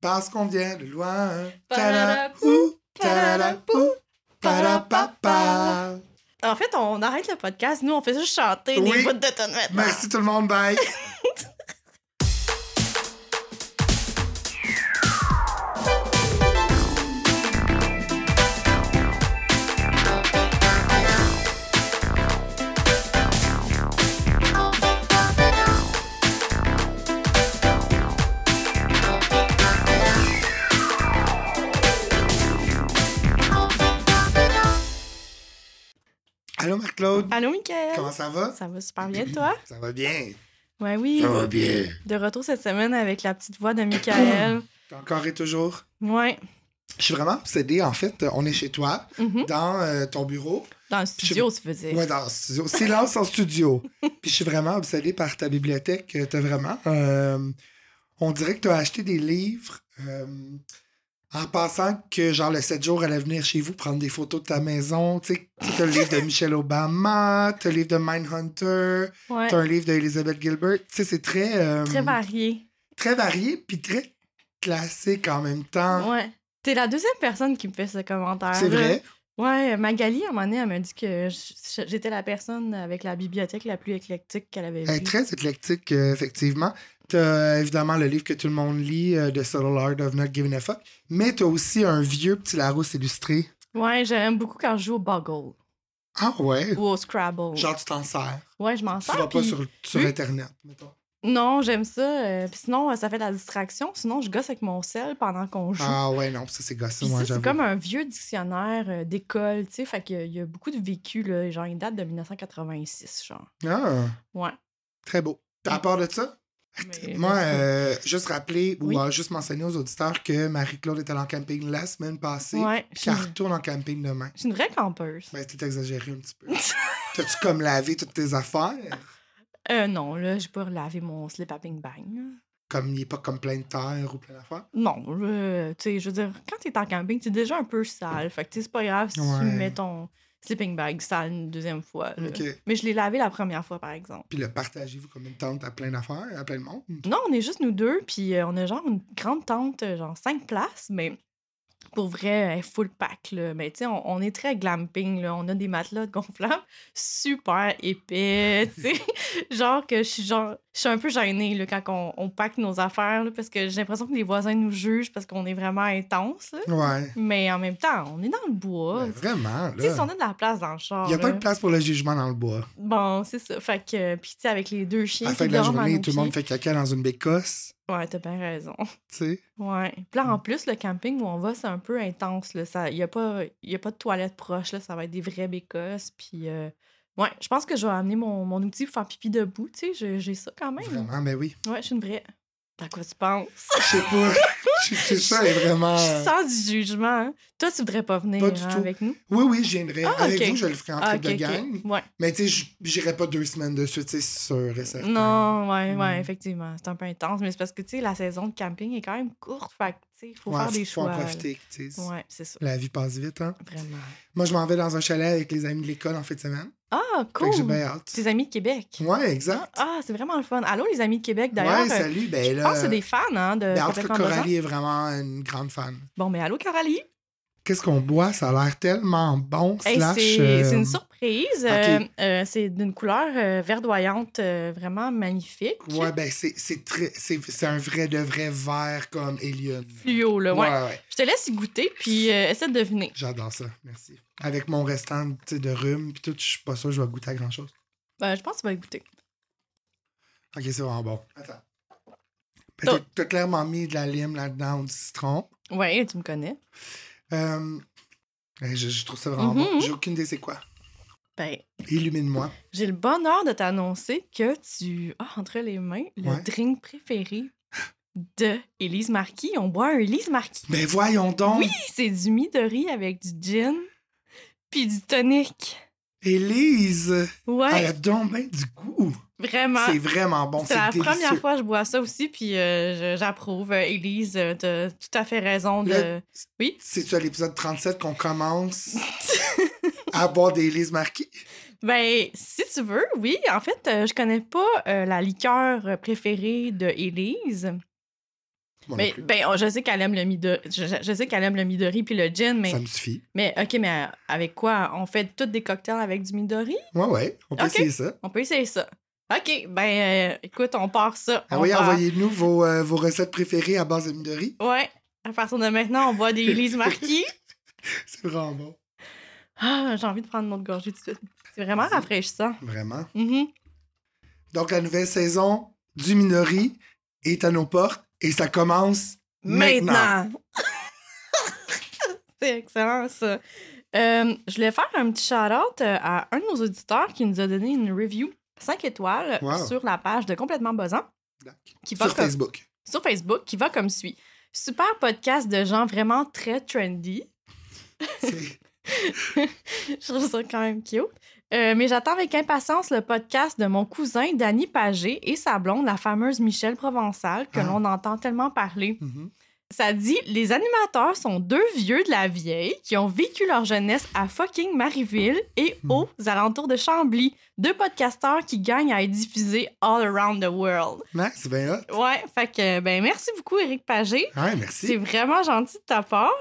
parce qu'on vient de loin. En fait, on arrête le podcast. Nous, on fait juste chanter des bouts de maintenant. Merci tout le monde, bye. Allô, Marc-Claude? Allô, Mickaël? Comment ça va? Ça va super bien, toi? Ça va bien. Ouais, oui. Ça va bien. De retour cette semaine avec la petite voix de Mickaël. Encore et toujours? ouais. Je suis vraiment obsédé. En fait, on est chez toi, Mhm. dans euh, ton bureau. Dans le studio, tu veux dire. Ouais, dans le studio. Silence en studio. Puis je suis vraiment obsédé par ta bibliothèque. Euh, T'as vraiment. euh, on dirait que tu as acheté des livres euh, en pensant que, genre, le 7 jours, elle allait venir chez vous prendre des photos de ta maison. Tu sais, tu as le livre de Michelle Obama, tu as le livre de Mindhunter, Ouais. tu as un livre d'Elizabeth Gilbert. Tu sais, c'est très. euh, Très varié. très varié, puis très classique en même temps. Ouais. T'es la deuxième personne qui me fait ce commentaire. C'est vrai? Ouais, Magali, à un moment donné, elle m'a dit que j'étais la personne avec la bibliothèque la plus éclectique qu'elle avait Elle est vue. très éclectique, euh, effectivement. Tu as évidemment le livre que tout le monde lit, euh, The Subtle Art of Not Giving a Fuck. Mais tu as aussi un vieux petit Larousse illustré. Ouais, j'aime beaucoup quand je joue au Boggle Ah ouais? ou au Scrabble. Genre, tu t'en sers. Ouais, je m'en Tu sers. vas pas puis- sur, sur Oui. Internet, mettons. Non, j'aime ça. euh, puis sinon, euh, ça fait de la distraction. Sinon, je gosse avec mon sel pendant qu'on joue. Ah ouais, non, ça c'est gossant, Puis moi, c'est comme un vieux dictionnaire euh, d'école, tu sais. Fait qu'il y y a beaucoup de vécu, là. Genre, il date de 1986, genre. Ah, Ouais. très beau. À part de ça, Mais- moi, c'est euh, juste rappeler ou euh, juste mentionner aux auditeurs que Marie-Claude est allée en camping la semaine passée. Ouais, elle retourne en camping demain. je suis une vraie campeuse. Ben, c'était exagéré un petit peu. T'as-tu comme lavé toutes tes affaires? Euh, non, là, j'ai pas relavé mon slip à Bing Bang. Comme il est pas comme plein de terre ou plein d'affaires? Non, là, tu sais, je veux dire, quand t'es en camping, t'es déjà un peu sale. Fait que, tu sais, c'est pas grave si Ouais. tu mets ton sleeping bag sale une deuxième fois. Mais je l'ai lavé la première fois, par exemple. Puis le partagez-vous comme une tente à plein d'affaires, à plein de monde? Non, on est juste nous deux, puis euh, on a genre une grande tente, euh, genre cinq places, mais pour vrai, full pack, là. Mais tu sais, on, on est très glamping, là. On a des matelas gonflables super épais, genre que je suis genre, je suis un peu gênée, là, quand on, on pack nos affaires, là, parce que j'ai l'impression que les voisins nous jugent parce qu'on est vraiment intense, là. Ouais. Mais en même temps, on est dans le bois. Ben, vraiment, Tu sais, si on a de la place dans le char. Il n'y a pas de place pour le jugement dans le bois. Bon, c'est ça. Fait que, puis tu sais, avec les deux chiens À la fin de la journée, tout le monde fait caca dans une bécosse, Ouais, t'as bien raison. tu sais? Ouais. Puis là, Mm. en plus, le camping où on va, c'est un peu intense. Il n'y a, pas- y a pas de toilette proche. Là. Ça va être des vraies bécosses. Puis, euh, ouais, je pense que je vais amener mon, mon outil pour faire pipi debout. Tu sais, j'ai- ça quand même. Vraiment, ben oui. Ouais, je suis une vraie. À quoi tu penses? Je sais pas. Tu- ça est vraiment. Je sens du jugement. hein. Toi, tu voudrais pas venir Pas du hein, tout. avec nous? Oui, oui, je viendrai. Ah, Avec vous, je le ferai en Ah, de gang. Ouais. Mais tu sais, je- j'irai pas deux semaines de suite, c'est sûr et certain. Non, ouais, ouais, Mm. effectivement. C'est un peu intense. Mais c'est parce que, tu sais, la saison de camping est quand même courte. Fait que, tu sais, il faut Ouais, faire des faut choix. en profiter, tu sais. Ouais, c'est ça. La vie passe vite, hein. Vraiment. Moi, je m'en vais dans un chalet avec les amis de l'école en fin de semaine. Ah, que j'ai cool! bien hâte. Tes amis de Québec. Ouais, exact. Ah, c'est vraiment le fun. Allô, les amis de Québec, d'ailleurs. ouais, euh, salut. Ben je là. pense que c'est des fans hein, de ben, en tout cas. Coralie est vraiment une grande fan. Bon, mais allô, Coralie? Qu'est-ce qu'on boit? Ça a l'air tellement bon. Hey, c'est euh, c'est une surprise. Euh, euh, c'est d'une couleur verdoyante vraiment magnifique. Ouais, ben c'est c'est très c'est c'est un vrai de vrai vert comme Alien. Fluo, là. Ouais. ouais, ouais. Je te laisse y goûter, puis essaie de deviner. J'adore ça. Merci. Avec mon restant de rhume puis tout, je suis pas sûr que je vais goûter à grand chose. Ben, je pense que tu vas y goûter. Ok, c'est vraiment bon. Attends. Ben, t'as- T'as clairement mis de la lime là-dedans ou du citron. Ouais, tu me connais. Euh, je, je trouve ça vraiment Mhm. bon. J'ai aucune idée c'est quoi. Ben, Illumine-moi. j'ai le bonheur de t'annoncer que tu as entre les mains le Ouais. drink préféré de Élise Marquis. On boit un Élise Marquis. Ben voyons donc. Oui, c'est du Midori avec du gin puis du tonic. Élise, Ouais, elle a donc bien du goût. Vraiment. C'est vraiment bon. C'est la délicieux. première fois que je bois ça aussi, puis euh, j'approuve. Euh, Élise, euh, t'as tout à fait raison de... Oui? C'est-tu à l'épisode 37 qu'on commence à boire des Élise Marquis? Ben, si tu veux, oui. En fait, euh, je connais pas euh, la liqueur préférée de Élise. Mais ben, oh, je sais qu'elle aime le midori. Je, je- sais qu'elle aime le midori puis le gin, mais Ça me suffit. mais ok, mais euh, avec quoi? On fait toutes des cocktails avec du midori? Ouais, ouais. On peut essayer ça. On peut essayer ça. Ok, ben euh, écoute, on part ça. Ah On oui, envoyez-nous vos, euh, vos recettes préférées à base de midori. Ouais. À partir de maintenant, on boit des Elise Marquis. C'est vraiment bon. Ah, j'ai envie de prendre une autre gorgée tout de suite. C'est vraiment rafraîchissant. Vraiment. Mhm. Donc, la nouvelle saison du Minori est à nos portes et ça commence maintenant. Maintenant. C'est excellent, ça. Euh, je voulais faire un petit shout-out à un de nos auditeurs qui nous a donné une review 5 étoiles Wow. sur la page de Complètement Buzzant qui va Sur comme- Facebook. sur Facebook qui va comme suit. Super podcast de gens vraiment très trendy. Je trouve ça quand même cute. Euh, mais j'attends avec impatience le podcast de mon cousin Danny Pagé et sa blonde, la fameuse Michelle Provençal, que Ah. l'on entend tellement parler. Mhm. Ça dit Les animateurs sont deux vieux de la vieille qui ont vécu leur jeunesse à fucking Marieville et Hmm. aux alentours de Chambly. Deux podcasteurs qui gagnent à être diffusés all around the world. C'est bien hot. Ouais, fait que, ben, merci beaucoup, Eric Pagé. Ouais, C'est merci. vraiment gentil de ta part.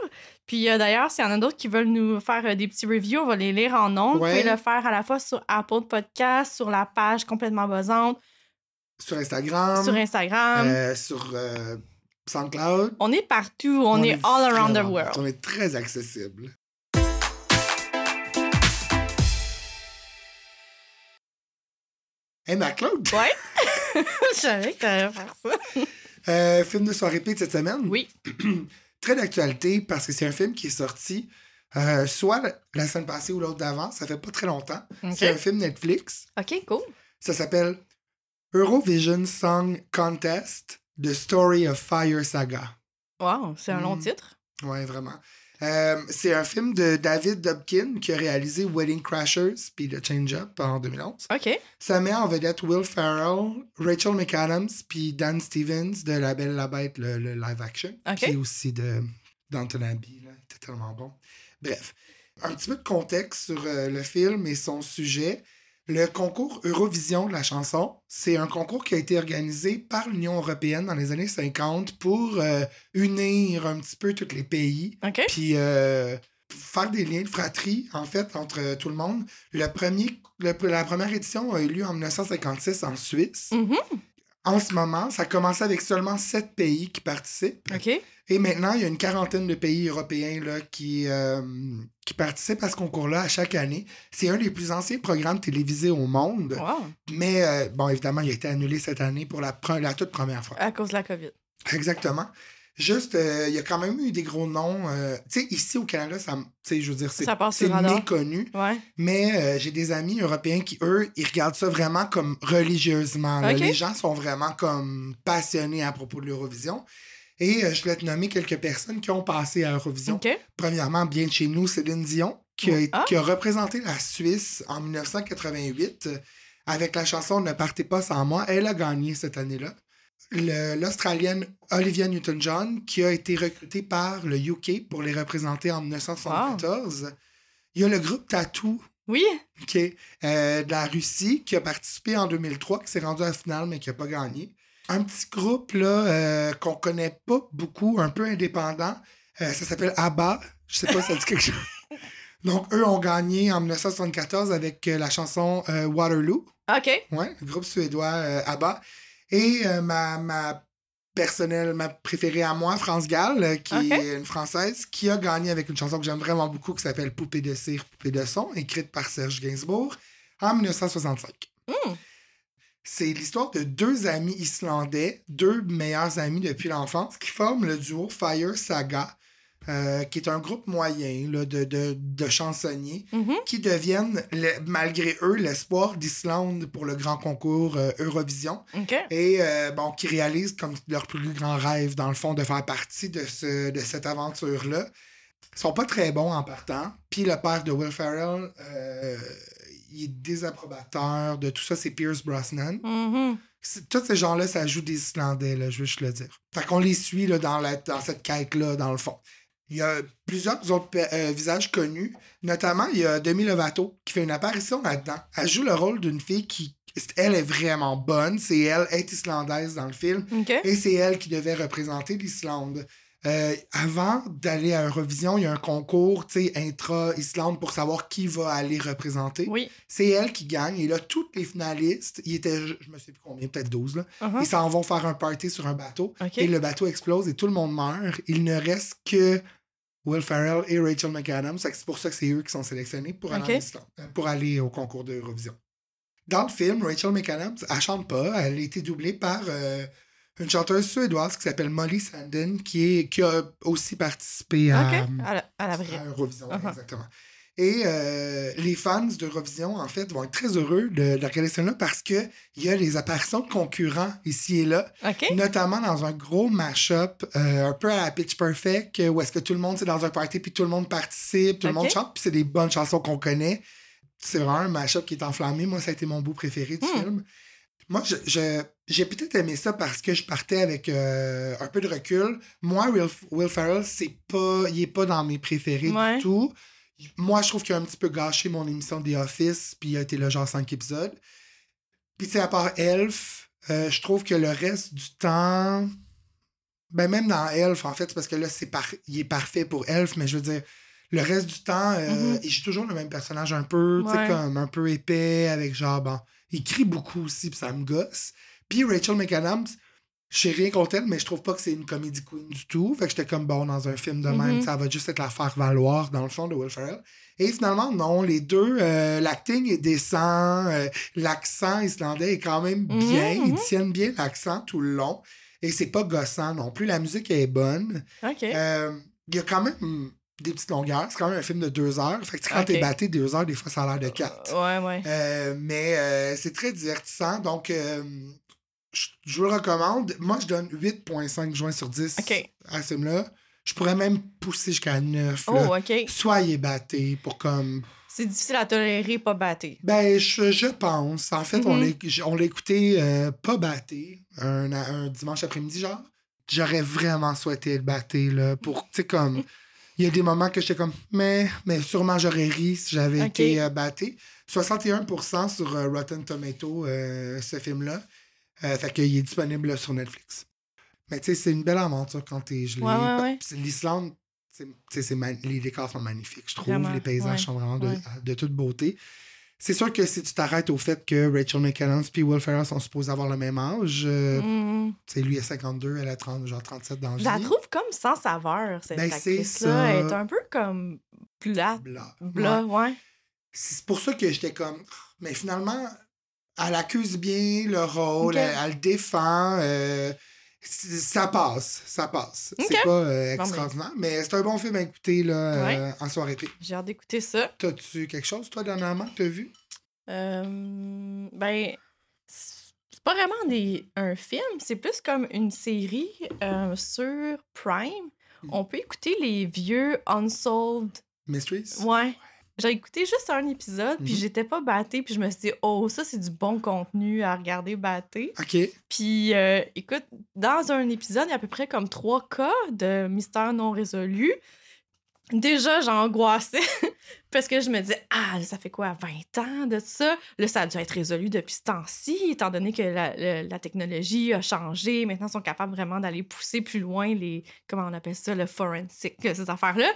Puis euh, d'ailleurs, s'il y en a d'autres qui veulent nous faire euh, des petits reviews, on va les lire en nombre. Ouais. Vous pouvez le faire à la fois sur Apple Podcast, sur la page complètement buzzante, Sur Instagram. sur Instagram. euh, sur SoundCloud. On est partout, on, est, all around the world. On est très accessible. Hey, Marc-Claude, Ouais. Je savais que t'allais faire ça. euh, film de soirée P de cette semaine. Oui. Très d'actualité parce que c'est un film qui est sorti euh, soit la semaine passée ou l'autre d'avant. Ça fait pas très longtemps. C'est un film Netflix. OK, cool. Ça s'appelle Eurovision Song Contest The Story of Fire Saga. Wow, c'est un long Mm. titre. Ouais, vraiment. Euh, c'est un film de David Dobkin qui a réalisé Wedding Crashers puis The Change Up en 2011. OK. Ça met en vedette Will Ferrell, Rachel McAdams puis Dan Stevens de La Belle et la Bête, le, le live action. OK. Aussi de Downton Abbey. Là. Il était tellement bon. Bref, un petit peu de contexte sur euh, le film et son sujet. Le concours Eurovision de la chanson, c'est un concours qui a été organisé par l'Union européenne dans les années 50 pour euh, unir un petit peu tous les pays OK. puis euh, faire des liens de fratrie, en fait, entre tout le monde. Le premier, le- la première édition a eu lieu en 1956 en Suisse. Mhm. En ce moment, ça a commencé avec seulement sept pays qui participent. OK. Et maintenant, il y a une quarantaine de pays européens là, qui, euh, qui participent à ce concours-là à chaque année. C'est un des plus anciens programmes télévisés au monde. Wow. Mais, euh, bon, évidemment, il a été annulé cette année pour la, pre- la toute première fois. À cause de la COVID. Exactement. Juste, euh, il y a quand même eu des gros noms. euh, tu sais, ici au Canada, ça, je veux dire, c'est méconnu. Ouais. Mais euh, j'ai des amis européens qui, eux, ils regardent ça vraiment comme religieusement. là. Les gens sont vraiment comme passionnés à propos de l'Eurovision. Et euh, je voulais te nommer quelques personnes qui ont passé à l'Eurovision. OK. Premièrement, bien de chez nous, Céline Dion, qui a, Ah. qui a représenté la Suisse en 1988 euh, avec la chanson Ne partez pas sans moi. Elle a gagné cette année-là. L'Australienne Olivia Newton-John, qui a été recrutée par le UK pour les représenter en 1974. Il y a le groupe Tattoo, Oui. qui est euh, de la Russie, qui a participé en 2003, qui s'est rendu à la finale, mais qui n'a pas gagné. Un petit groupe là euh, qu'on connaît pas beaucoup, un peu indépendant, euh, ça s'appelle ABBA. Je sais pas si ça dit quelque chose. Donc, eux ont gagné en 1974 avec la chanson euh, Waterloo. OK. Ouais, le groupe suédois ABBA. Et euh, ma, ma personnelle, ma préférée à moi, France Gall, euh, qui est une Française, qui a gagné avec une chanson que j'aime vraiment beaucoup qui s'appelle Poupée de cire, Poupée de son, écrite par Serge Gainsbourg en 1965. Hmm. C'est l'histoire de deux amis islandais, deux meilleurs amis depuis l'enfance, qui forment le duo Fire Saga, euh, qui est un groupe moyen là, de, de, de chansonniers Mhm. qui deviennent, le- malgré eux, l'espoir d'Islande pour le grand concours euh, Eurovision et euh, bon, qui réalisent comme leur plus grand rêve, dans le fond, de faire partie de, ce, de cette aventure-là. Ils sont pas très bons en partant. Puis le père de Will Ferrell, il est désapprobateur de tout ça, c'est Pierce Brosnan. Mhm. Tous ces gens-là, ça joue des Islandais, là, je veux juste le dire. Fait qu'on les suit là, dans, la, dans cette quête-là, dans le fond. Il y a plusieurs autres euh, visages connus. Notamment, il y a Demi Lovato qui fait une apparition là-dedans. Elle joue le rôle d'une fille qui elle est vraiment bonne. C'est elle, est islandaise dans le film. Et c'est elle qui devait représenter l'Islande. Euh, avant d'aller à Eurovision, il y a un concours tu sais, intra-Islande pour savoir qui va aller représenter. Oui. C'est elle qui gagne. Et là, tous les finalistes, il était, je me sais plus combien, peut-être 12, là, Uh-huh. ils s'en vont faire un party sur un bateau. Et le bateau explose et tout le monde meurt. Il ne reste que Will Ferrell et Rachel McAdams. C'est pour ça que c'est eux qui sont sélectionnés pour aller, en euh, pour aller au concours d'Eurovision. Dans le film, Rachel McAdams, elle chante pas. Elle a été doublée par euh, une chanteuse suédoise qui s'appelle Molly Sanden, qui, est, qui a aussi participé à. À la, à la vraie. à Eurovision. Uh-huh. Exactement. Et euh, les fans d'Eurovision, en fait, vont être très heureux de, de regarder celle-là parce qu'il y a les apparitions de concurrents ici et là notamment dans un gros mash-up, euh, un peu à la Pitch Perfect, euh, où est-ce que tout le monde, c'est dans un party, puis tout le monde participe, tout le monde chante, puis c'est des bonnes chansons qu'on connaît. C'est vraiment un mash-up qui est enflammé. Moi, ça a été mon bout préféré du Hmm. film. Moi, je, je- j'ai peut-être aimé ça parce que je partais avec euh, un peu de recul. Moi, Will, Will Ferrell, c'est pas, il est pas dans mes préférés Ouais. du tout. Moi, je trouve qu'il a un petit peu gâché mon émission The Office, puis il a été là genre 5 épisodes. Puis, tu à part Elf, euh, je trouve que le reste du temps. Ben, même dans Elf, en fait, parce que là, c'est par... il est parfait pour Elf, mais je veux dire, le reste du temps, euh, Mhm. il joue toujours le même personnage un peu, tu sais, comme un peu épais, avec genre, bon, il crie beaucoup aussi, puis ça me gosse. Puis Rachel McAdams, je sais rien contre elle, mais je trouve pas que c'est une comédie queen du tout. Fait que j'étais comme bon dans un film de même, Mhm. ça va juste être la faire valoir dans le fond de Will Ferrell. Et finalement, non, les deux, euh, l'acting est décent, euh, l'accent islandais est quand même bien, ils mhm. tiennent bien l'accent tout le long. Et c'est pas gossant non plus, la musique est bonne. Euh, Il y a quand même des petites longueurs, c'est quand même un film de deux heures. Fait que quand Ok. t'es batté deux heures, des fois ça a l'air de quatre. Ouais, ouais. Euh, mais euh, c'est très divertissant. Donc, euh, je, je vous le recommande. Moi, je donne 8,5 joints sur 10 OK. à ce film-là. Je pourrais même pousser jusqu'à 9. là. Oh, OK. Soyez batté pour comme. C'est difficile à tolérer, pas batté. Ben, je, je pense. En fait, on Mhm. l'a- on l'a écouté euh, pas batté un, un dimanche après-midi, genre. J'aurais vraiment souhaité être batté, là, pour, tu sais, comme... Il y a des moments que j'étais comme, mais, mais sûrement j'aurais ri si j'avais été euh, batté. 61% sur euh, Rotten Tomato, euh, ce film-là. Euh, fait qu'il est disponible là, sur Netflix. Mais tu sais, c'est une belle aventure quand t'es gelé. Ouais, ouais, ouais. Puis L'Islande, c'est- tu sais, c'est man- les décors sont magnifiques, je trouve. Vraiment, les paysages sont vraiment de, toute beauté. C'est sûr que si tu t'arrêtes au fait que Rachel McAdams et Will Ferrell sont supposés avoir le même âge, euh, tu sais, lui a 52, elle a 30, genre 37 dans la Je la trouve comme sans saveur, cette Ben, c'est actrice-là. ça. Elle est un peu comme plate. Blah. Blah, Ouais. ouais. C'est pour ça que j'étais comme. Mais finalement, elle accuse bien le rôle, elle, elle le défend. euh, ça passe, ça passe. C'est pas euh, Bon, ben. extraordinaire, mais c'est un bon film à écouter là, euh, en soirée. J'ai hâte d'écouter ça. T'as-tu quelque chose, toi, dernièrement, que t'as vu? Ben, c'est pas vraiment des, un film, c'est plus comme une série sur Prime. Mm. On peut écouter les vieux Unsolved. Mysteries? Ouais. J'ai écouté juste un épisode, puis Mhm. j'étais pas battée, puis je me suis dit, oh, ça, c'est du bon contenu à regarder batté. OK. Puis, euh, écoute, dans un épisode, il y a à peu près comme trois cas de mystères non résolus. Déjà, j'angoissais parce que je me disais, ah, ça fait quoi, 20 ans de ça? Là, ça a dû être résolu depuis ce temps-ci, étant donné que la, la- la technologie a changé. Maintenant, ils sont capables vraiment d'aller pousser plus loin les, comment on appelle ça, le forensic, ces affaires-là.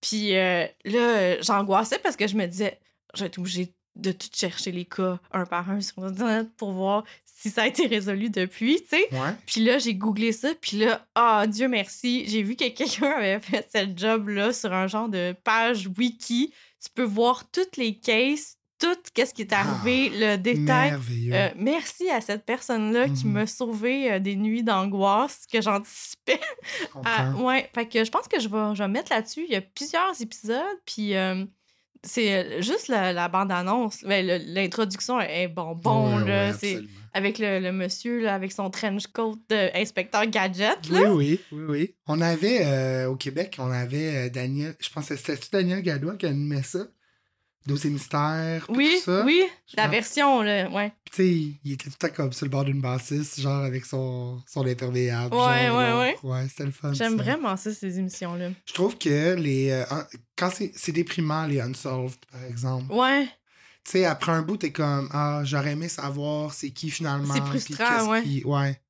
Puis euh, là, euh, j'angoissais parce que je me disais, je vais être obligée de tout chercher les cas un par un sur Internet pour voir si ça a été résolu depuis, tu sais. Ouais. Puis là, j'ai googlé ça, puis là, ah, Dieu merci, j'ai vu que quelqu'un avait fait ce job-là sur un genre de page wiki. Tu peux voir toutes les cases, tout qu'est-ce qui est arrivé, le détail. Merveilleux. Euh, merci à cette personne-là qui Mhm. m'a sauvé euh, des nuits d'angoisse que j'anticipais. Ah, ouais, fait que je pense que je vais, je vais mettre là-dessus. Il y a plusieurs épisodes, puis euh, c'est juste la, la bande-annonce. Ben, L'introduction est bonbon, Ouais, là. absolument. avec le, le monsieur, là, avec son trench coat d'inspecteur gadget, Oui, là. oui, oui, oui. On avait, au Québec, on avait Daniel, je pense que c'était Daniel Gadois qui animait ça? Dossier mystère, puis Oui, tout ça. oui, la version, là, ouais. Tu sais, il était tout le temps comme sur le bord d'une bâtisse, genre avec son, son imperméable. Ouais, genre, ouais, ouais. Ouais, c'était le fun. J'aime vraiment ça, ces émissions-là. Je trouve que les. euh, quand c'est c'est déprimant, les Unsolved, par exemple. Ouais, Tu sais, après un bout, t'es comme, ah, j'aurais aimé savoir c'est qui finalement. C'est frustrant, ouais. qui- Ouais,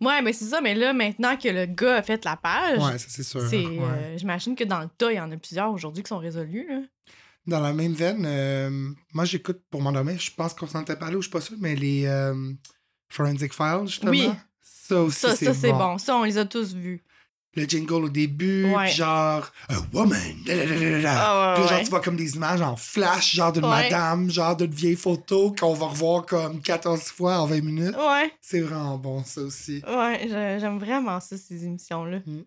Ouais, mais c'est ça, mais là, maintenant que le gars a fait la page, ouais, ça c'est sûr. ouais. euh, J'imagine que dans le tas, il y en a plusieurs aujourd'hui qui sont résolus. Là. Dans la même veine, euh, moi j'écoute pour m'endormir, je pense qu'on s'en était parlé ou je suis pas sûr, mais les euh, Forensic Files, justement. Oui. Ça aussi, Ça, c'est ça bon. bon. Ça, on les a tous vus. Le jingle au début, Ouais. genre, a woman, ouais, là, genre, ouais. tu vois comme des images en flash, genre d'une madame, genre d'une vieille photo qu'on va revoir comme 14 fois en 20 minutes. Ouais, C'est vraiment bon, ça aussi. ouais, j'aime vraiment ça, ces émissions-là. Mm.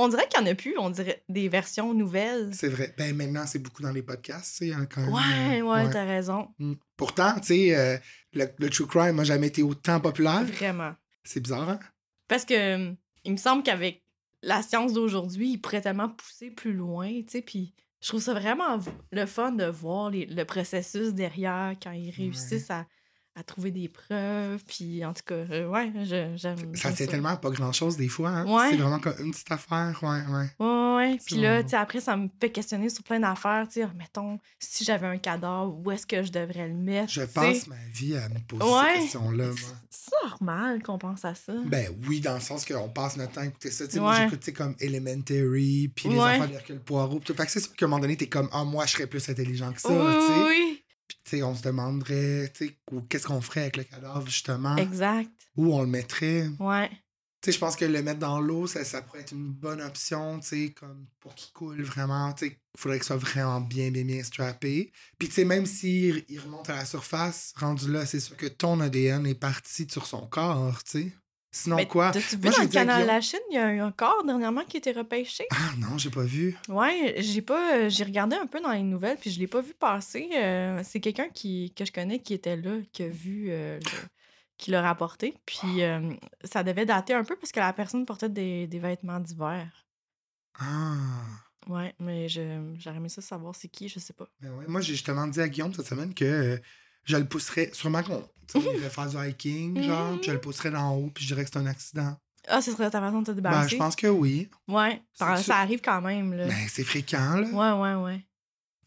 On dirait qu'il y en a plus, on dirait des versions nouvelles. C'est vrai. Ben maintenant, c'est beaucoup dans les podcasts, tu sais, hein, quand même. Ouais, euh, ouais, t'as raison. Mm. Pourtant, tu sais, euh, le, le true crime n'a jamais été autant populaire. Vraiment. C'est bizarre, hein? Parce que hum, il me semble qu'avec la science d'aujourd'hui, il pourrait tellement pousser plus loin, tu sais, puis je trouve ça vraiment le fun de voir les- le processus derrière quand ils réussissent à, à trouver des preuves, puis en tout cas, euh, ouais, je- j'aime Ça tient tellement pas grand-chose des fois, hein? Ouais. C'est vraiment comme une petite affaire, ouais, ouais. Ouais, ouais. Puis là, tu sais, après, ça me fait questionner sur plein d'affaires. Tu sais, mettons, si j'avais un cadavre, où est-ce que je devrais le mettre? Je passe ma vie à me poser Ouais. ces questions-là, moi. C'est normal qu'on pense à ça. Ben oui, dans le sens qu'on passe notre temps à écouter ça. Tu sais, moi, Ouais. j'écoute tu sais, comme Elementary, puis les affaires d'Hercule Poirot. pis tout. Fait que c'est sûr qu'à un moment donné, t'es comme, ah, moi, je serais plus intelligent que ça, oui, tu sais. oui, Puis, tu sais, on se demanderait, tu sais, ou qu'est-ce qu'on ferait avec le cadavre, justement? Exact. Où on le mettrait? Ouais. Tu sais, je pense que le mettre dans l'eau, ça, ça pourrait être une bonne option, tu sais, comme pour qu'il coule vraiment. Tu sais, il faudrait qu'il soit vraiment bien, bien, bien strappé. Puis, tu sais, même s'il il remonte à la surface, rendu là, c'est sûr que ton ADN est parti sur son corps, tu sais. Sinon, Mais quoi? T'as-tu vu Moi, dans le canal Guillaume- La Chine, il y a eu un corps dernièrement qui a été repêché? Ah non, j'ai pas vu. Ouais, j'ai pas. euh, J'ai regardé un peu dans les nouvelles, puis je l'ai pas vu passer. Euh, c'est quelqu'un qui, que je connais qui était là, qui a vu. euh, le- qui l'a rapporté. Puis euh, ça devait dater un peu parce que la personne portait des, des vêtements d'hiver. Ah. Ouais, mais je- j'aurais aimé ça savoir c'est qui, je sais pas. Ben ouais. Moi, j'ai justement dit à Guillaume cette semaine que je le pousserais. Sûrement qu'on tu sais, on irait faire du hiking, genre, puis je le pousserais d'en haut, puis je dirais que c'est un accident. Ah, ce serait ta façon de te Ben, débarrasser? je pense que oui. Ouais, ça arrive quand même, là. Ben, c'est fréquent, là. Ouais, ouais, ouais.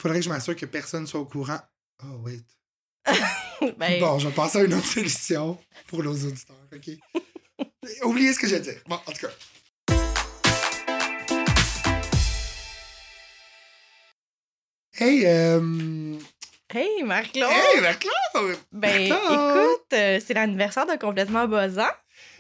Faudrait que je m'assure que personne soit au courant. Oh, wait. Ben, Bon, je vais passer à une autre solution pour nos auditeurs, OK? Oubliez ce que j'ai dit. Bon, en tout cas. Hey, euh... Hey, Marc-Claude! Hey, Marc-Claude! ben, écoute, euh, c'est l'anniversaire de Complètement Buzzant.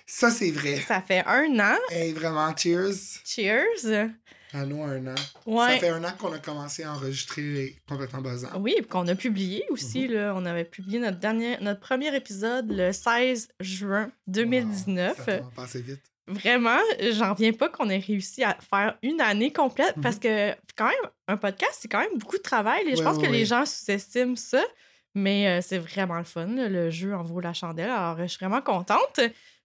Ça, c'est vrai. Ça fait un an. Hey, vraiment, cheers. Cheers! À nous, un an. Ça Ouais. fait un an qu'on a commencé à enregistrer les complètement buzzants. Oui, puis qu'on a publié aussi. Mhm. là. On avait publié notre, dernier, notre premier épisode le 16 juin 2019. Wow, ça a passé vite. Vraiment, j'en reviens pas qu'on ait réussi à faire une année complète Mhm. parce que, quand même, un podcast, c'est quand même beaucoup de travail. et je Ouais, pense ouais, que les gens sous-estiment ça, mais euh, c'est vraiment le fun. là. Le jeu en vaut la chandelle. Alors, je suis vraiment contente.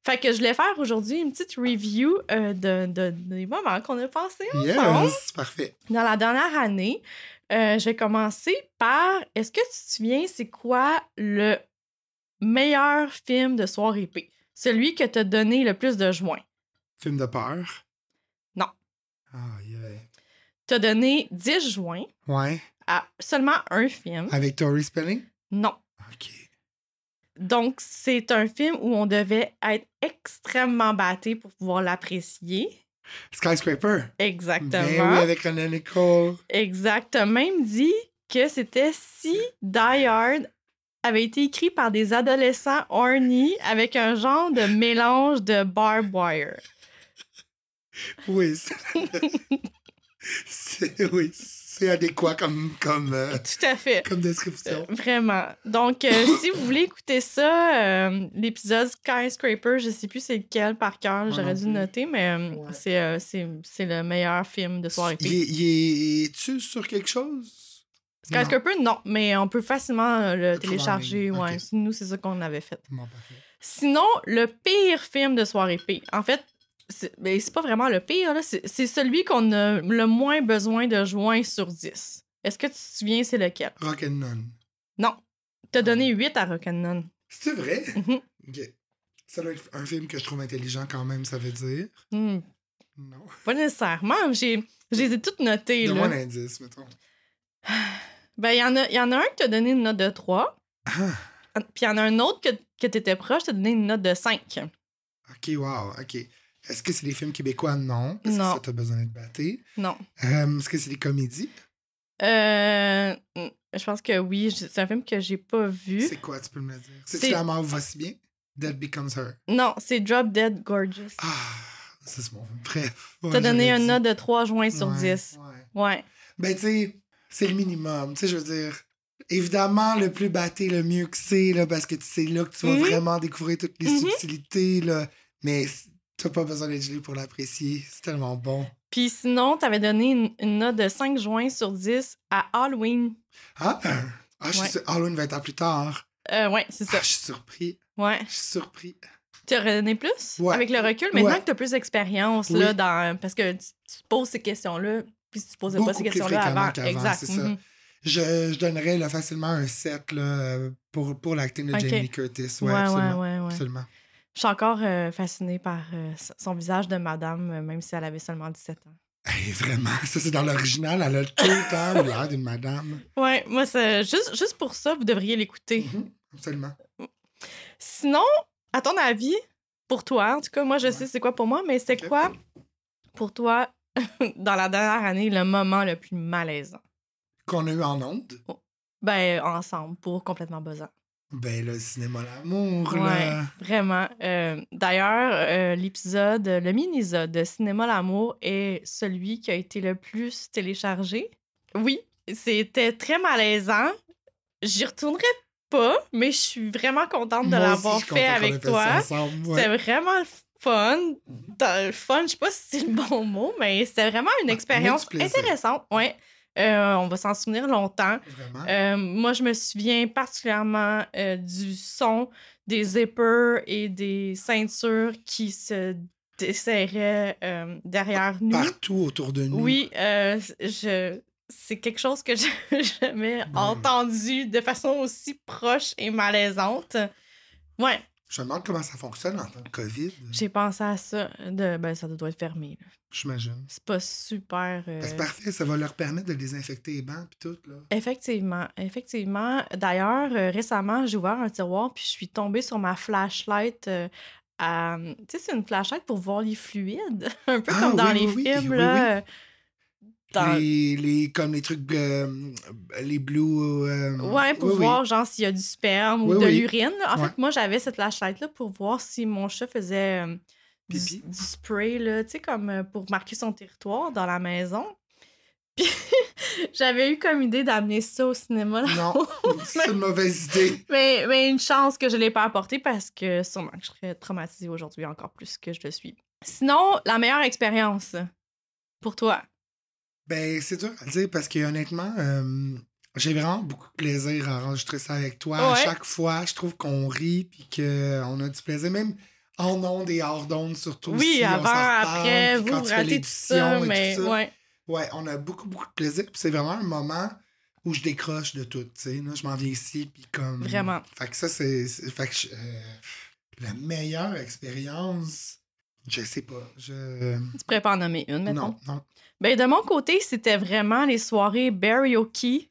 Fait que je voulais faire aujourd'hui une petite review euh, de, de- des moments qu'on a passés ensemble Yes, parfait. dans la dernière année. Euh, je vais commencer par est-ce que tu te souviens, c'est quoi le meilleur film de soirée épée? Celui que t'as donné le plus de joints. Film de peur? Non. Ah, yeah. T'as donné 10 joints Ouais. à seulement un film. Avec Tori Spelling? Non. OK. Donc, c'est un film où on devait être extrêmement batté pour pouvoir l'apprécier. Skyscraper. Exactement. Ben oui, avec René Nicole. Exactement. Même dit que c'était si Die Hard avait été écrit par des adolescents horny avec un genre de mélange de barbed wire. Oui. c'est- oui, adéquat comme, comme, euh, Tout à fait. comme description. Euh, Vraiment. Donc, euh, si vous voulez écouter ça, l'épisode Skyscraper, je sais plus c'est lequel par cœur, j'aurais dû le noter, mais Ouais. c'est, le meilleur film de soirée Il, est- il est- tu sur quelque chose? Skyscraper, non. mais on peut facilement euh, le télécharger. Ouais, nous, c'est ça qu'on avait fait. Non. Sinon, le pire film de soirée P. En fait, c'est ben, c'est pas vraiment le pire, là. C'est c'est celui qu'on a le moins besoin de joints sur 10. Est-ce que tu te souviens c'est lequel? Rock'n'None. Non. T'as donné 8 à Rock'n'None. C'est vrai? Mhm. OK. Ça doit être un film que je trouve intelligent quand même, ça veut dire. Hmm, Non. pas nécessairement. J'ai, je les ai toutes notées, Donne-moi un indice, mettons. Ben, il y, en a- y en a un qui t'a donné une note de 3. Ah, Puis il y en a un autre que, que t'étais proche, t'a donné une note de 5. ok, wow, ok. Est-ce que c'est des films québécois? Non. Parce Non. que ça, t'as besoin d'être batté. Non. Euh, Est-ce que c'est des comédies? Euh, je pense que oui. C'est un film que j'ai pas vu. C'est quoi, tu peux me le dire? C'est- La mort va si bien? Dead Becomes Her. Non, c'est Drop Dead Gorgeous. Ah, c'est mon film. Bref. Ouais, T'as donné dit. note de 3 joints sur Ouais, 10. ouais. Ouais. Ben, tu sais, c'est le minimum. Tu sais, je veux dire, évidemment, le plus batté, le mieux que c'est, là, parce que c'est là que tu vas Mhm. vraiment découvrir toutes les Mhm. subtilités, là. Mais t'as pas besoin d'être gelé pour l'apprécier. C'est tellement bon. Puis sinon, t'avais donné une, une note de 5 joints sur 10 à Halloween. Ah, euh, ah je Ouais. suis Halloween 20 ans plus tard. Euh, ouais, c'est Ah, ça. je suis surpris. Ouais. Je suis surpris. Tu aurais donné plus Ouais. avec le recul? Maintenant Ouais. que tu as plus d'expérience, Oui. là, dans... parce que tu, tu te poses ces questions-là, puis tu te posais pas ces questions-là avant. exact. ça. mhm. Je, je donnerais là, facilement un 7 là, euh, pour, pour l'acting de. Jamie Curtis. Ouais, Ouais, absolument. ouais, absolument. Je suis encore euh, fascinée par euh, son visage de madame, euh, même si elle avait seulement 17 ans. Hey, vraiment, ça c'est dans l'original. Elle a tout le temps l'air d'une madame. Ouais, moi, c'est juste, juste pour ça, vous devriez l'écouter. Mhm, Absolument. Sinon, à ton avis, pour toi, en tout cas, moi, je sais c'est quoi pour moi, mais c'est quoi, pour toi, dans la dernière année, le moment le plus malaisant? Qu'on a eu en onde. Ben, ensemble, pour complètement buzzant. Ben, le cinéma l'amour, Ouais, là. vraiment. Euh, D'ailleurs, euh, l'épisode, le mini-isode de Cinéma l'amour est celui qui a été le plus téléchargé. Oui, c'était très malaisant. J'y retournerai pas, mais je suis vraiment contente de l'avoir fait avec fait toi. ouais. C'était vraiment le fun. Dans le fun, je sais pas si c'est le bon mot, mais c'était vraiment une expérience intéressante. Ouais. Euh, on va s'en souvenir longtemps. Euh, moi, je me souviens particulièrement euh, du son des zippers et des ceintures qui se desserraient derrière nous. Partout autour de nous. Oui, je... c'est quelque chose que j'ai jamais entendu de façon aussi proche et malaisante. Ouais, Je me demande comment ça fonctionne en temps de COVID. j'ai pensé à ça. De... Ben, ça doit être fermé. J'imagine. C'est pas super. euh, Ben, C'est parfait, ça va leur permettre de désinfecter les bancs puis tout, là. Effectivement, effectivement. D'ailleurs, euh, récemment, j'ai ouvert un tiroir puis je suis tombée sur ma flashlight. euh, à- Tu sais, c'est une flashlight pour voir les fluides, un peu Ah, comme dans oui, les oui, films, oui, là. Les, les, comme les trucs, euh, les blue... euh, Ouais, pour oui, oui. voir, genre, s'il y a du sperme ou de l'urine. En Ouais. fait, moi, j'avais cette flashlight-là pour voir si mon chat faisait euh, du, spray, là, tu sais, comme pour marquer son territoire dans la maison. Puis, j'avais eu comme idée d'amener ça au cinéma. là. Non, c'est une mauvaise idée. Mais, mais une chance que je ne l'ai pas apporté parce que sûrement que je serais traumatisée aujourd'hui encore plus que je le suis. Sinon, la meilleure expérience pour toi? Ben, c'est dur à dire parce que honnêtement, euh, j'ai vraiment beaucoup de plaisir à enregistrer ça avec toi. À chaque fois, je trouve qu'on rit puis qu'on a du plaisir, même en ondes et hors d'ondes surtout. oui, on avant, reparle, après, vous ratez tout ça, et tout mais ça. ouais. Ouais, on a beaucoup, beaucoup de plaisir. Puis c'est vraiment un moment où je décroche de tout, tu sais. Je m'en viens ici, puis comme... Vraiment. Fait que ça, c'est... c'est- Fait que je- euh, la meilleure expérience, je sais pas. Je... Tu pourrais pas en nommer une, mettons? Non, non. Ben, de mon côté, c'était vraiment les soirées karaoke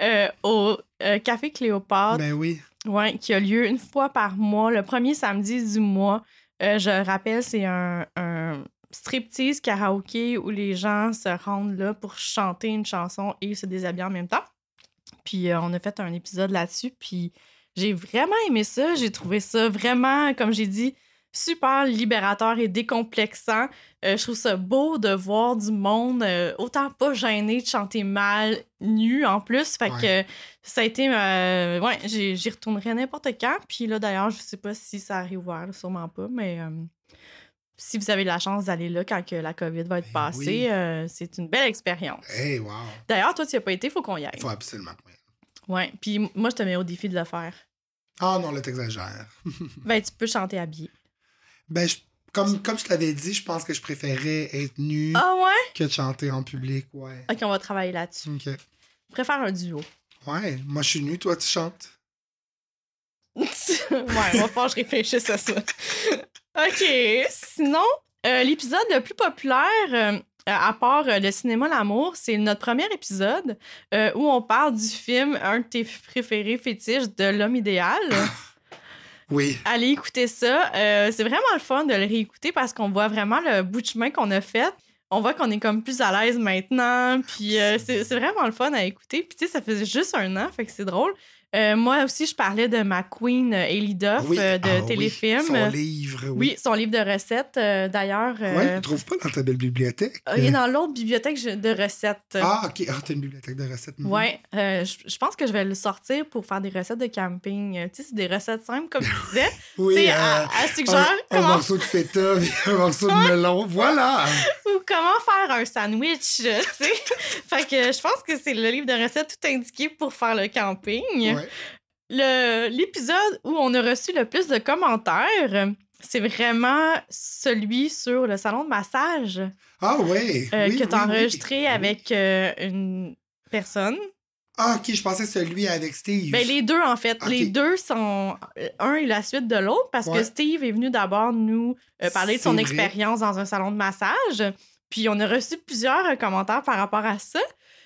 euh, au euh, Café Cléopâtre, Ben oui. ouais, qui a lieu une fois par mois, le premier samedi du mois. Euh, je rappelle, c'est un, un striptease karaoké où les gens se rendent là pour chanter une chanson et se déshabiller en même temps. Puis euh, on a fait un épisode là-dessus, puis j'ai vraiment aimé ça. J'ai trouvé ça vraiment, comme j'ai dit, super libérateur et décomplexant. Euh, je trouve ça beau de voir du monde euh, autant pas gêné de chanter mal, nu en plus. Fait que ça a été. euh, ouais, j'y retournerai n'importe quand. Puis là, d'ailleurs, je sais pas si ça a réouvert, sûrement pas, mais si vous avez la chance d'aller là quand que la COVID va être Ben passée, oui. c'est une belle expérience. Hey, wow. D'ailleurs, toi, tu n'y as pas été, faut qu'on y aille. Faut absolument pas. Ouais, puis moi, je te mets au défi de le faire. Ah non, là, t'exagères. Ben, tu peux chanter habillé. Ben, je- comme, comme je t'avais dit, je pense que je préférais être nu Ah ouais? que de chanter en public, ouais. Ok, on va travailler là-dessus. OK. Je préfère un duo. Ouais, moi, je suis nu, toi, tu chantes. ouais, on va falloir que je réfléchisse à ça. OK. Sinon, euh, l'épisode le plus populaire, euh, à part euh, le cinéma L'amour, c'est notre premier épisode euh, où on parle du film, un de tes préférés fétiches, de l'homme idéal. Oui. Allez écouter ça. Euh, c'est vraiment le fun de le réécouter parce qu'on voit vraiment le bout de chemin qu'on a fait. On voit qu'on est comme plus à l'aise maintenant. Puis euh, c'est c'est vraiment le fun à écouter. Puis tu sais, ça faisait juste un an, fait que c'est drôle. Euh, moi aussi, je parlais de ma queen, euh, Ellie Duff, Oui. euh, de Ah oui, Téléfilm. Son livre, oui. oui, son livre de recettes, euh, d'ailleurs. Ouais, tu trouves pas dans ta belle bibliothèque? il est dans l'autre bibliothèque de recettes. Ah, ok. Ah, t'as une bibliothèque de recettes. Ouais, euh, je pense que je vais le sortir pour faire des recettes de camping. Tu sais, c'est des recettes simples, comme tu disais. Oui, tu sais, elle suggère un, morceau de feta, un morceau de melon. Voilà! ou comment faire un sandwich, tu sais. fait que je pense que c'est le livre de recettes tout indiqué pour faire le camping. Ouais. L'épisode où on a reçu le plus de commentaires, c'est vraiment celui sur le salon de massage Ah, ouais. euh, oui, que tu as oui. enregistré Oui. avec euh, une personne. Ah, ok, je pensais celui avec Steve. Ben, les deux, en fait. Les deux sont. euh, Un est la suite de l'autre parce Ouais. que Steve est venu d'abord nous euh, parler de son vrai. expérience dans un salon de massage. Puis on a reçu plusieurs commentaires par rapport à ça.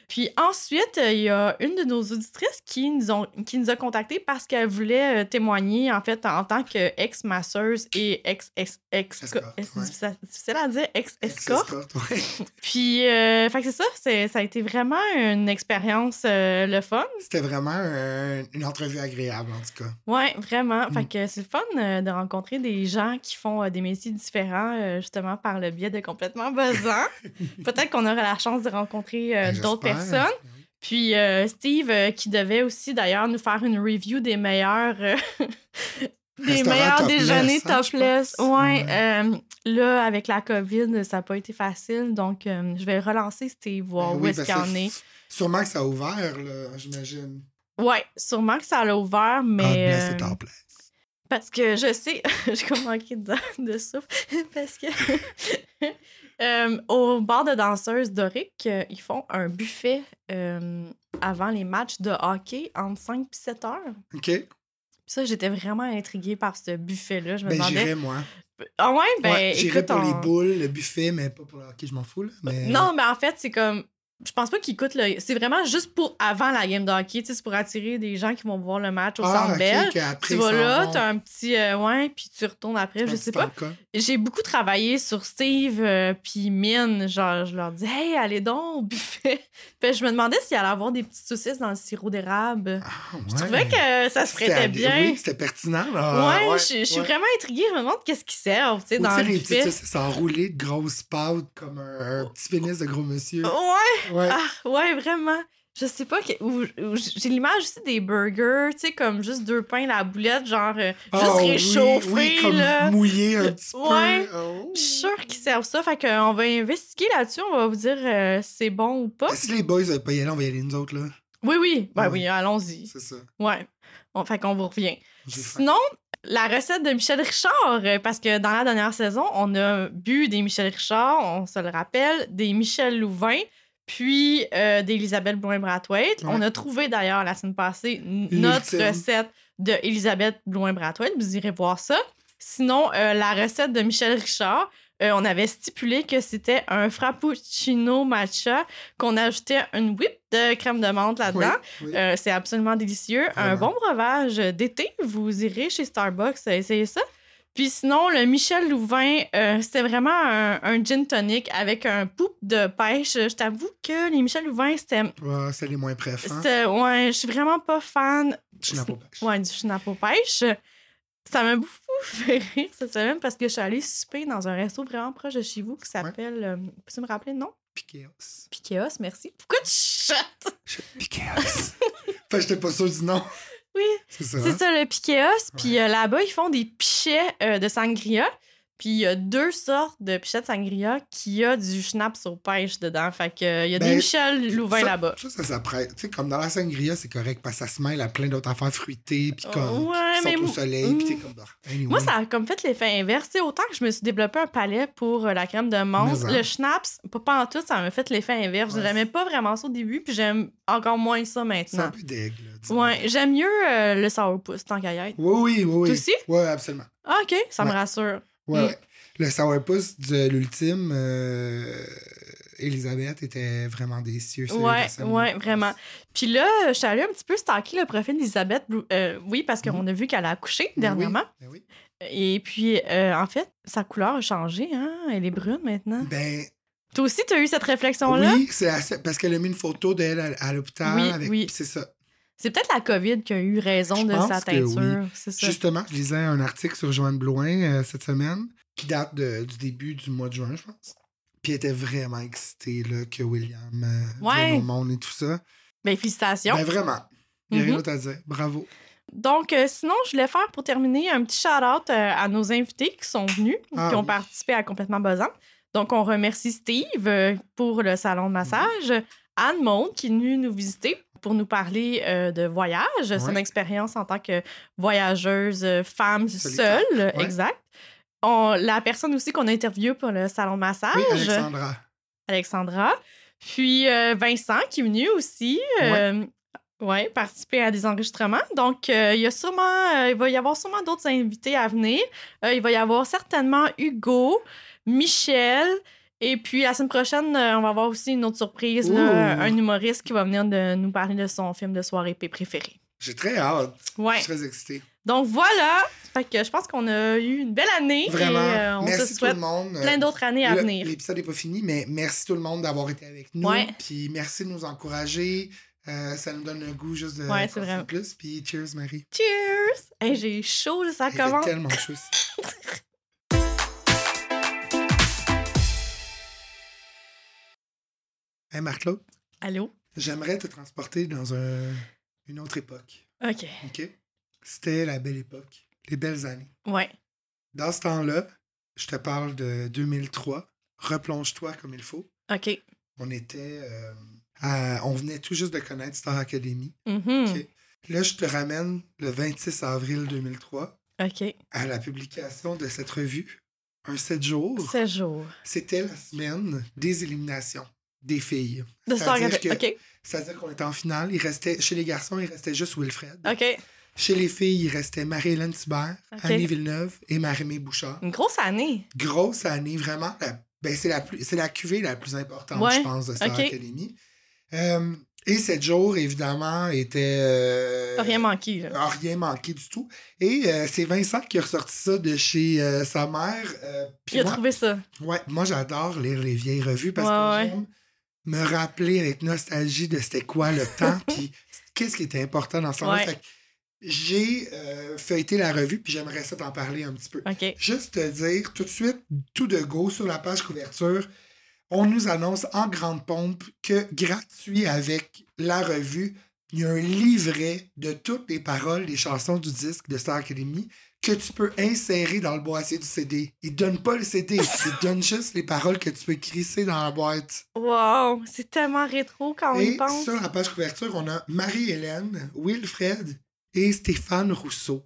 Puis ensuite, euh, il y a une de nos auditrices qui nous, ont, qui nous a contactés parce qu'elle voulait euh, témoigner, en fait, en tant qu'ex-masseuse et ex Escorte, c'est ouais. difficile- à dire, ex-escorte. Escorte, ouais. Puis, euh, fait que c'est ça, c'est- ça a été vraiment une expérience euh, le fun. C'était vraiment un- une entrevue agréable, en tout cas. Ouais, vraiment. Mm. Fait que c'est le fun euh, de rencontrer des gens qui font euh, des métiers différents, euh, justement par le biais de complètement buzzant. Peut-être qu'on aura la chance de rencontrer euh, Ben, d'autres j'espère. Personnes. Puis euh, Steve, euh, qui devait aussi d'ailleurs nous faire une review des meilleurs. euh, des meilleurs topless, déjeuners hein, topless. Ouais. Ouais. là, avec la COVID, ça n'a pas été facile. Donc, je vais relancer Steve, voir Ben où oui, est-ce parce qu'il en est. Sûrement que ça a ouvert, là, j'imagine. Ouais, sûrement que ça l'a ouvert, mais. the topless. Parce que je sais, j'ai comme manqué de, de souffle, parce que euh, au bar de danseuses Doric, euh, ils font un buffet euh, avant les matchs de hockey entre 5 et 7 heures. OK? Puis ça, j'étais vraiment intriguée par ce buffet-là. Je me Ben, demandais. j'irais, moi. Ah ouais, ben ouais, j'irais pour les boules, le buffet, mais pas pour le hockey, je m'en fous, là. Mais... Non, mais en fait, c'est comme. Je pense pas qu'ils coûtent le. C'est vraiment juste pour avant la game de hockey, tu sais, c'est pour attirer des gens qui vont voir le match au ah, Centre Bell. Tu vas là, t'as un petit. euh, ouais, puis tu retournes après, Un je sais pas. J'ai beaucoup travaillé sur Steve euh, puis Mine. Genre, je leur dis, hey, allez donc au buffet. Puis je me demandais s'il allait avoir des petites saucisses dans le sirop d'érable. Ah, Je trouvais que ça se prêtait bien. Oui, c'était pertinent, là. ouais, ouais, je je suis ouais. vraiment intriguée. Je me demande qu'est-ce qu'ils servent, tu sais, dans tu sais, le les buffet. petites saucisses enroulées de grosses pâtes comme un, un petit pénis de gros monsieur. Ouais, Ouais. ah, ouais, vraiment. Je sais pas. que- J'ai l'image aussi des burgers, tu sais, comme juste deux pains, la boulette, genre euh, Ah, juste réchauffé, oui, comme là. mouillé un petit Ouais. peu. Oh. Je suis sûre qu'ils servent ça. Fait qu'on va investiguer là-dessus. On va vous dire euh, si c'est bon ou pas. Si les boys veulent pas y aller, on va y aller nous autres, là? Oui, oui. Ben Ouais. oui, allons-y. C'est ça. Ouais. Bon, fait qu'on vous revient. Sinon, la recette de Michel Richard, euh, parce que dans la dernière saison, on a bu des Michel Richard, on se le rappelle, des Michel Louvain, puis euh, d'Elisabeth Blouin-Brathwaite. On a trouvé d'ailleurs la semaine passée notre recette de Elisabeth Blouin-Brathwaite. Vous irez voir ça. Sinon, euh, la recette de Michel Richard, euh, on avait stipulé que c'était un frappuccino matcha qu'on ajoutait une whip de crème de menthe là-dedans. Oui, oui. C'est absolument délicieux. Un bon breuvage d'été. Vous irez chez Starbucks essayer ça. Puis sinon, le Michel Louvain, euh, c'était vraiment un, un gin tonic avec un poupe de pêche. Je t'avoue que les Michel Louvain, c'était. Ouais, c'est les moins préfs, hein. Ouais, je suis vraiment pas fan ouais, du schnapp aux pêches. Ça m'a beaucoup fait rire cette semaine parce que je suis allée souper dans un resto vraiment proche de chez vous qui s'appelle. euh, Peux-tu me rappeler le nom? Piqueos. Piqueos, merci. Pourquoi tu? Je- Piqueos. Que j'étais pas sûr du nom. Oui, C'est ça. Hein? ça, le piqueos. Puis euh, là-bas, ils font des pichets euh, de sangria. Puis il y a deux sortes de pichets de sangria qui a du schnapps aux pêches dedans. Fait que il y a des Ben, Michel Louvain là-bas. Ça. Tu sais, comme dans la sangria, c'est correct parce que ça se mêle à plein d'autres affaires fruitées, puis comme. Ouais, qui mais sont au soleil, puis Mm. comme. bah, anyway. Moi, ça a comme fait l'effet inverse. Tu sais, autant que je me suis développé un palais pour euh, la crème de menthe, hein. le schnapps, pas, en tout, ça m'a fait l'effet inverse. Ouais. J'aimais pas vraiment ça au début, puis j'aime encore moins ça C'est un maintenant. peu disons. Ouais, j'aime mieux euh, le sourpuss tant qu'à y être. Oui, oui, oui. Toi aussi? Oui, absolument. Ah, ok, ça me rassure. Ouais, Mm. ouais. Le sourpuss de l'ultime, euh, Elisabeth était vraiment délicieuse. Ouais, ouais, vraiment. Puis là, je suis allée un petit peu stalker le profil d'Elisabeth. Euh, oui, parce qu'on Mhm. a vu qu'elle a accouché Ben dernièrement. Oui, ben oui. Et puis, euh, en fait, sa couleur a changé. Hein? Elle est brune maintenant. Ben, Toi aussi, tu as eu cette réflexion-là? oui, c'est assez- parce qu'elle a mis une photo d'elle à, l'hôpital. Oui, avec... oui. C'est ça. C'est peut-être la COVID qui a eu raison Je de pense sa oui. teinture. Ça. Justement, je lisais un article sur Joanne Blouin euh, cette semaine qui date de- du début du mois de juin, je pense. Puis elle était vraiment excitée là, que William euh, Ouais. vienne au monde et tout ça. Ben, félicitations. Ben vraiment. Il n'y a rien Mhm. d'autre à dire. Bravo. Donc, euh, sinon, je voulais faire pour terminer un petit shout-out euh, à nos invités qui sont venus, Ah qui ont oui. participé à Complètement Buzzant. Donc, on remercie Steve euh, pour le salon de massage, Anne Monde qui est venue nous visiter pour nous parler euh, de voyage, son expérience en tant que voyageuse euh, femme Solitaire. seule, Ouais. exact. On- la personne aussi qu'on a interviewée pour le salon massage, Oui, Alexandra. Alexandra. Puis euh, Vincent qui est venu aussi. euh, ouais, participer à des enregistrements. Donc, euh, il y a sûrement, euh, il va y avoir sûrement d'autres invités à venir. Euh, il va y avoir certainement Hugo, Michel. Et puis, la semaine prochaine, euh, on va avoir aussi une autre surprise, là, un humoriste qui va venir de nous parler de son film de soirée P préféré. J'ai très hâte. Ouais. Je suis très excitée. Donc, voilà. Fait que je pense qu'on a eu une belle année. Vraiment. Et euh, on merci se tout le souhaite monde. plein d'autres années à Le- venir. L'épisode n'est pas fini, mais merci tout le monde d'avoir été avec nous. Ouais. Puis merci de nous encourager. Euh, ça nous donne le goût juste de Ouais, c'est vrai. plus. Puis cheers, Marie. Cheers! Hey, j'ai chaud, ça commence. tellement chaud Hey Marc-Claude, Allô? j'aimerais te transporter dans un- une autre époque. OK. OK? C'était la belle époque, les belles années. Ouais. Dans ce temps-là, je te parle de 2003. Replonge-toi comme il faut. OK. On était. euh, à- on venait tout juste de connaître Star Academy. OK? Là, je te ramène le 26 avril 2003 OK. à la publication de cette revue. Un 7 jours. 16 jours. C'était la semaine des éliminations des filles. De C'est-à-dire qu'on était en finale. Il restait, chez les garçons, il restait juste Wilfred. OK. Chez les filles, il restait Marie-Hélène Thibert. Annie Villeneuve et Marie-Mé Bouchard. Une grosse année. Grosse année, vraiment. ben, c'est la, plus- c'est la cuvée la plus importante, Ouais, je pense, de OK. Academy. Euh, et sept jours, évidemment, était. euh, rien manqué, là. a rien manqué du tout. Et euh, c'est Vincent qui a ressorti ça de chez euh, sa mère. puis Il a trouvé ça. ouais, moi, j'adore lire les vieilles revues parce Ouais, que ouais. j'aime me rappeler avec nostalgie de c'était quoi le temps, puis qu'est-ce qui était important dans ce temps-là. Ouais. J'ai euh, feuilleté la revue, puis j'aimerais ça t'en parler un petit peu. Juste te dire tout de suite, tout de go, sur la page couverture, on nous annonce en grande pompe que gratuit avec la revue, il y a un livret de toutes les paroles des chansons du disque de Star Academy que tu peux insérer dans le boîtier du CD. Ils te donnent pas le CD, ils donnent juste les paroles que tu peux crisser dans la boîte. Wow! C'est tellement rétro quand on y pense. sur la page couverture, on a Marie-Hélène, Wilfred et Stéphane Rousseau.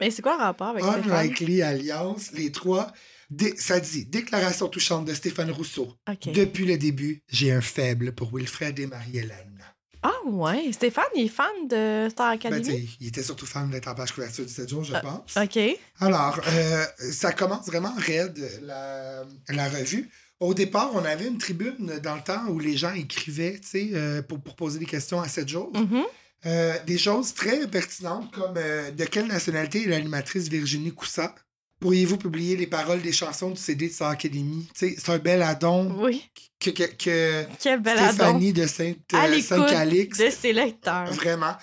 Mais c'est quoi le rapport avec Stéphane? Unlikely Alliance, les trois. Dé- ça dit Déclaration touchante de Stéphane Rousseau. Depuis le début, j'ai un faible pour Wilfred et Marie-Hélène. Ah ouais. Stéphane, il est fan de Star Ben, Academy? il était surtout fan en page couverture du 7 jours, je Ah, pense. OK. Alors, euh, ça commence vraiment raide, la, la revue. Au départ, on avait une tribune dans le temps où les gens écrivaient, tu sais, euh, pour, pour poser des questions à 7 jours. Mhm. Euh, des choses très pertinentes comme euh, de quelle nationalité est l'animatrice Virginie Coussa? Pourriez-vous publier les paroles des chansons du CD de? Tu sais, C'est un bel addon Oui. que, que, que Quel bel Stéphanie de Sainte, euh, l'écoute Saint-Calix. de ses lecteurs. Vraiment.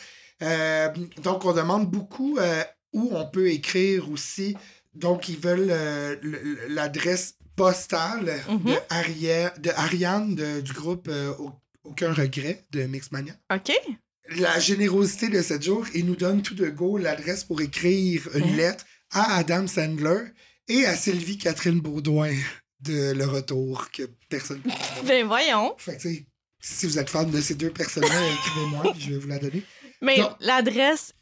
Euh, donc, on demande beaucoup euh, où on peut écrire aussi. Donc, ils veulent euh, le- le- l'adresse postale Mhm. de, Aria- de Ariane de- du groupe Au- Aucun regret de Mixmania. OK. La générosité de 7 jours, il nous donne tout de go l'adresse pour écrire une Hein? lettre à Adam Sandler et à Sylvie Catherine Baudouin de Le Retour, que personne ne. Ben voyons. Fait que, si vous êtes fan de ces deux personnes-là, écrivez-moi, je vais vous la donner. Mais l'adresse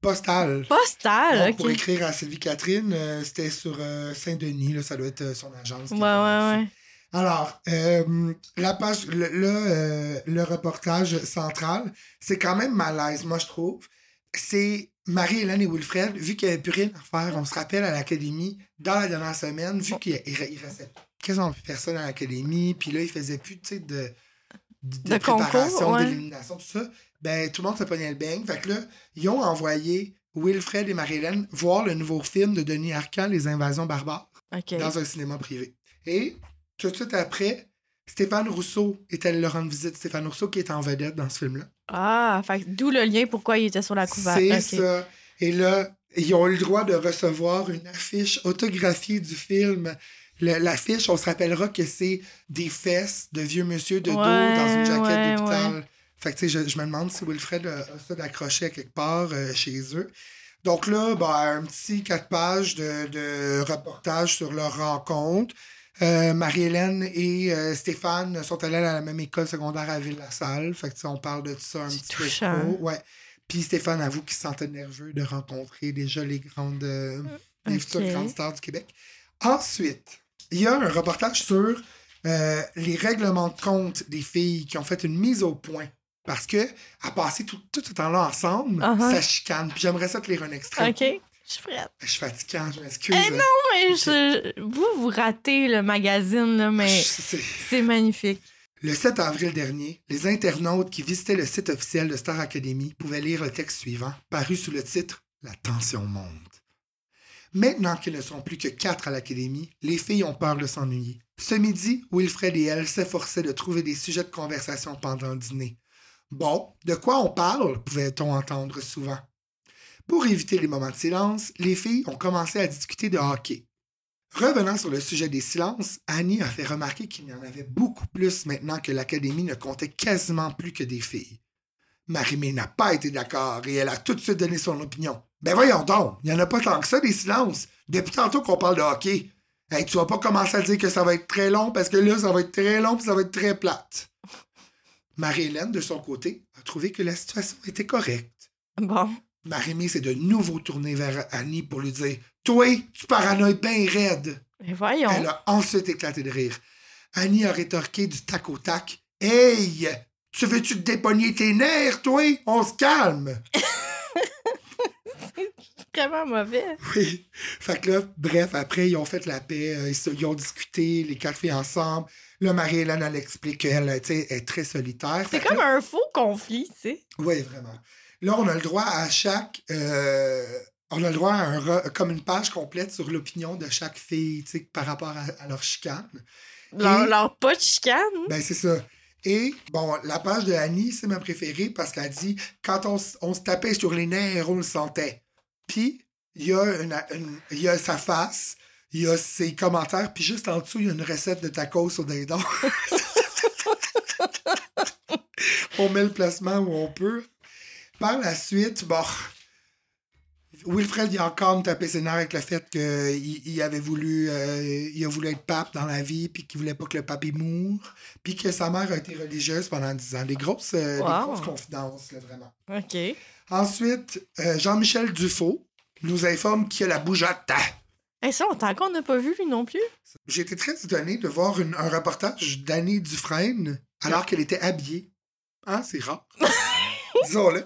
Postale. postale, Donc, Pour écrire à Sylvie Catherine, euh, c'était sur euh, Saint-Denis, ça doit être euh, son agence. Ouais, ouais, ouais. Alors, euh, la page, le, le, euh, le reportage central, c'est quand même malaise, moi, je trouve. C'est Marie-Hélène et Wilfred, vu qu'il n'y avait plus rien à faire, on se rappelle à l'académie, dans la dernière semaine, vu qu'il il restait quasiment plus personne à l'académie. Puis là, ils faisaient plus, de, de, De concours, préparation, ouais. d'élimination, tout ça. Ben, tout le monde se pognait le beigne. Fait que là, ils ont envoyé Wilfred et Marie-Hélène voir le nouveau film de Denis Arcand, Les Invasions barbares, dans un cinéma privé. Et tout de suite après, Stéphane Rousseau est allé leur rendre visite. Stéphane Rousseau qui est en vedette dans ce film-là. Ah, d'où le lien pourquoi il était sur la couverture. C'est ça. Et là, ils ont eu le droit de recevoir une affiche autographiée du film. L'affiche, on se rappellera que c'est des fesses de vieux monsieur de dos dans une jaquette ouais, d'hôpital. Fait que, tu sais, je, je me demande si Wilfred a, a ça d'accroché à quelque part euh, chez eux. Donc là, ben, un petit quatre pages de, de reportage sur leur rencontre. Euh, Marie-Hélène et euh, Stéphane sont allés à la même école secondaire à Ville-la-Salle. Fait que, on parle de ça un petit peu trop. Ouais. Puis Stéphane avoue qu'il se sentait nerveux de rencontrer déjà les grandes, euh, les futures grandes stars du Québec. Ensuite, il y a un reportage sur les règlements de compte des filles qui ont fait une mise au point. Parce que, à passer tout, tout ce temps-là ensemble, Uh-huh. ça chicane. Puis j'aimerais ça te lire un extrait. OK. Je suis prête. Je suis fatiguant, je m'excuse. Eh non, mais je- vous, vous ratez le magazine, là, mais c'est magnifique. Le 7 avril dernier, les internautes qui visitaient le site officiel de Star Academy pouvaient lire le texte suivant, paru sous le titre La tension monte. Maintenant qu'ils ne sont plus que quatre à l'Académie, les filles ont peur de s'ennuyer. Ce midi, Wilfred et elle s'efforçaient de trouver des sujets de conversation pendant le dîner. Bon, de quoi on parle pouvait-on entendre souvent? Pour éviter les moments de silence, les filles ont commencé à discuter de hockey. Revenant sur le sujet des silences, Annie a fait remarquer qu'il y en avait beaucoup plus maintenant que l'Académie ne comptait quasiment plus que des filles. Marimé n'a pas été d'accord et elle a tout de suite donné son opinion. Ben voyons donc, il n'y en a pas tant que ça des silences. Depuis tantôt qu'on parle de hockey. Hey, tu vas pas commencer à dire que ça va être très long parce que là, ça va être très long puis ça va être très plate. Marie-Hélène, de son côté, a trouvé que la situation était correcte. Bon. Marimé s'est de nouveau tournée vers Annie pour lui dire Toi, tu paranoïes bien raide. Mais voyons. Elle a ensuite éclaté de rire. Annie a rétorqué du tac au tac. Hey! Tu veux-tu te dépogner tes nerfs, toi? On se calme! Vraiment mauvais. Oui. Fait que là, bref, après, ils ont fait la paix, euh, ils, se- ils ont discuté, les quatre filles ensemble. Là, Marie-Hélène, elle explique qu'elle, est très solitaire. C'est comme là- un faux conflit, tu sais. Oui, vraiment. Là, on a le droit à chaque. euh, on a le droit à un comme une page complète sur l'opinion de chaque fille, par rapport à, à leur chicane. Leur, Et- leur pas de chicane? Ben, c'est ça. Et, bon, la page de Annie, c'est ma préférée parce qu'elle dit quand on, se tapait sur les nerfs, on le sentait. Puis, il y, a une- une- il y a sa face, il y a ses commentaires, puis juste en dessous, il y a une recette de tacos au dindon. on met le placement où on peut. Par la suite, bon. Wilfred, il a encore me tapé ses nerfs avec le fait qu'il il avait voulu, euh, il a voulu être pape dans la vie, puis qu'il voulait pas que le pape il moure, puis que sa mère a été religieuse pendant 10 ans. Des grosses, euh, des grosses confidences, là, vraiment. OK. Ensuite, euh, Jean-Michel Dufault nous informe qu'il y a la bougeotte. Et ça, longtemps qu'on n'a pas vu, lui non plus? J'ai été très étonné de voir une- un reportage d'Annie Dufresne alors qu'elle était habillée. Hein, c'est rare. Disons-le.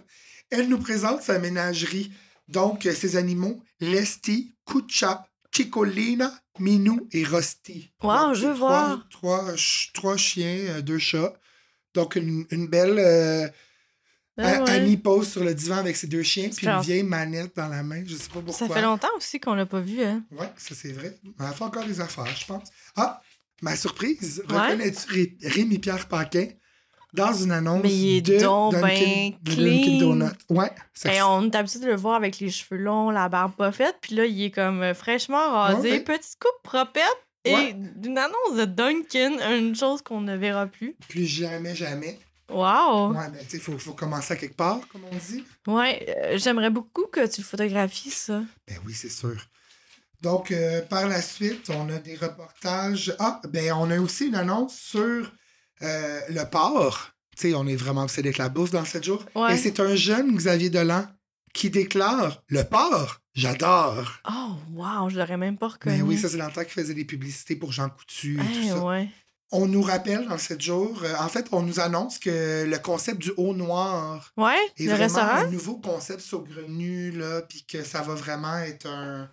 Elle nous présente sa ménagerie. Donc, euh, ses animaux, Lesti, Kucha, Chicolina, Minou et Rosti. Wow, Donc, je veux trois- voir. Trois, trois chiens, euh, deux chats. Donc, une, une belle... euh, Ah ouais. Annie pose sur le divan avec ses deux chiens, puis une vieille manette dans la main. Je sais pas pourquoi. Ça fait longtemps aussi qu'on l'a pas vu, hein. Ouais, ça c'est vrai. Elle fait encore des affaires, je pense. Ah, ma surprise. Ouais. Reconnais-tu Ré- Rémi-Pierre Paquin? Dans une annonce Mais il est de donc Dunkin', ben de Dunkin'. Ouais, on est habitué de le voir avec les cheveux longs, la barbe pas faite, puis là, il est comme euh, fraîchement rasé, Ouais. petite coupe propette, Ouais. et d'une annonce de Duncan, une chose qu'on ne verra plus. plus jamais, jamais. Wow! Ouais, mais tu sais, il faut, faut commencer à quelque part, comme on dit. Ouais, euh, j'aimerais beaucoup que tu le photographies, ça. Ben oui, c'est sûr. Donc, euh, par la suite, on a des reportages. Ah, ben, on a aussi une annonce sur euh, le porc. Tu sais, on est vraiment obsédé avec la bouffe dans 7 jours. Ouais. Et c'est un jeune Xavier Dolan qui déclare Le porc, j'adore. Oh, wow, je l'aurais même pas reconnu. Ben oui, ça, c'est dans le temps qu'il faisait des publicités pour Jean Coutu et tout ça. ouais. On nous rappelle dans 7 jours, euh, en fait, on nous annonce que le concept du haut noir Ouais, est le vraiment restaurant? un nouveau concept saugrenu, là, puis que ça va vraiment être un.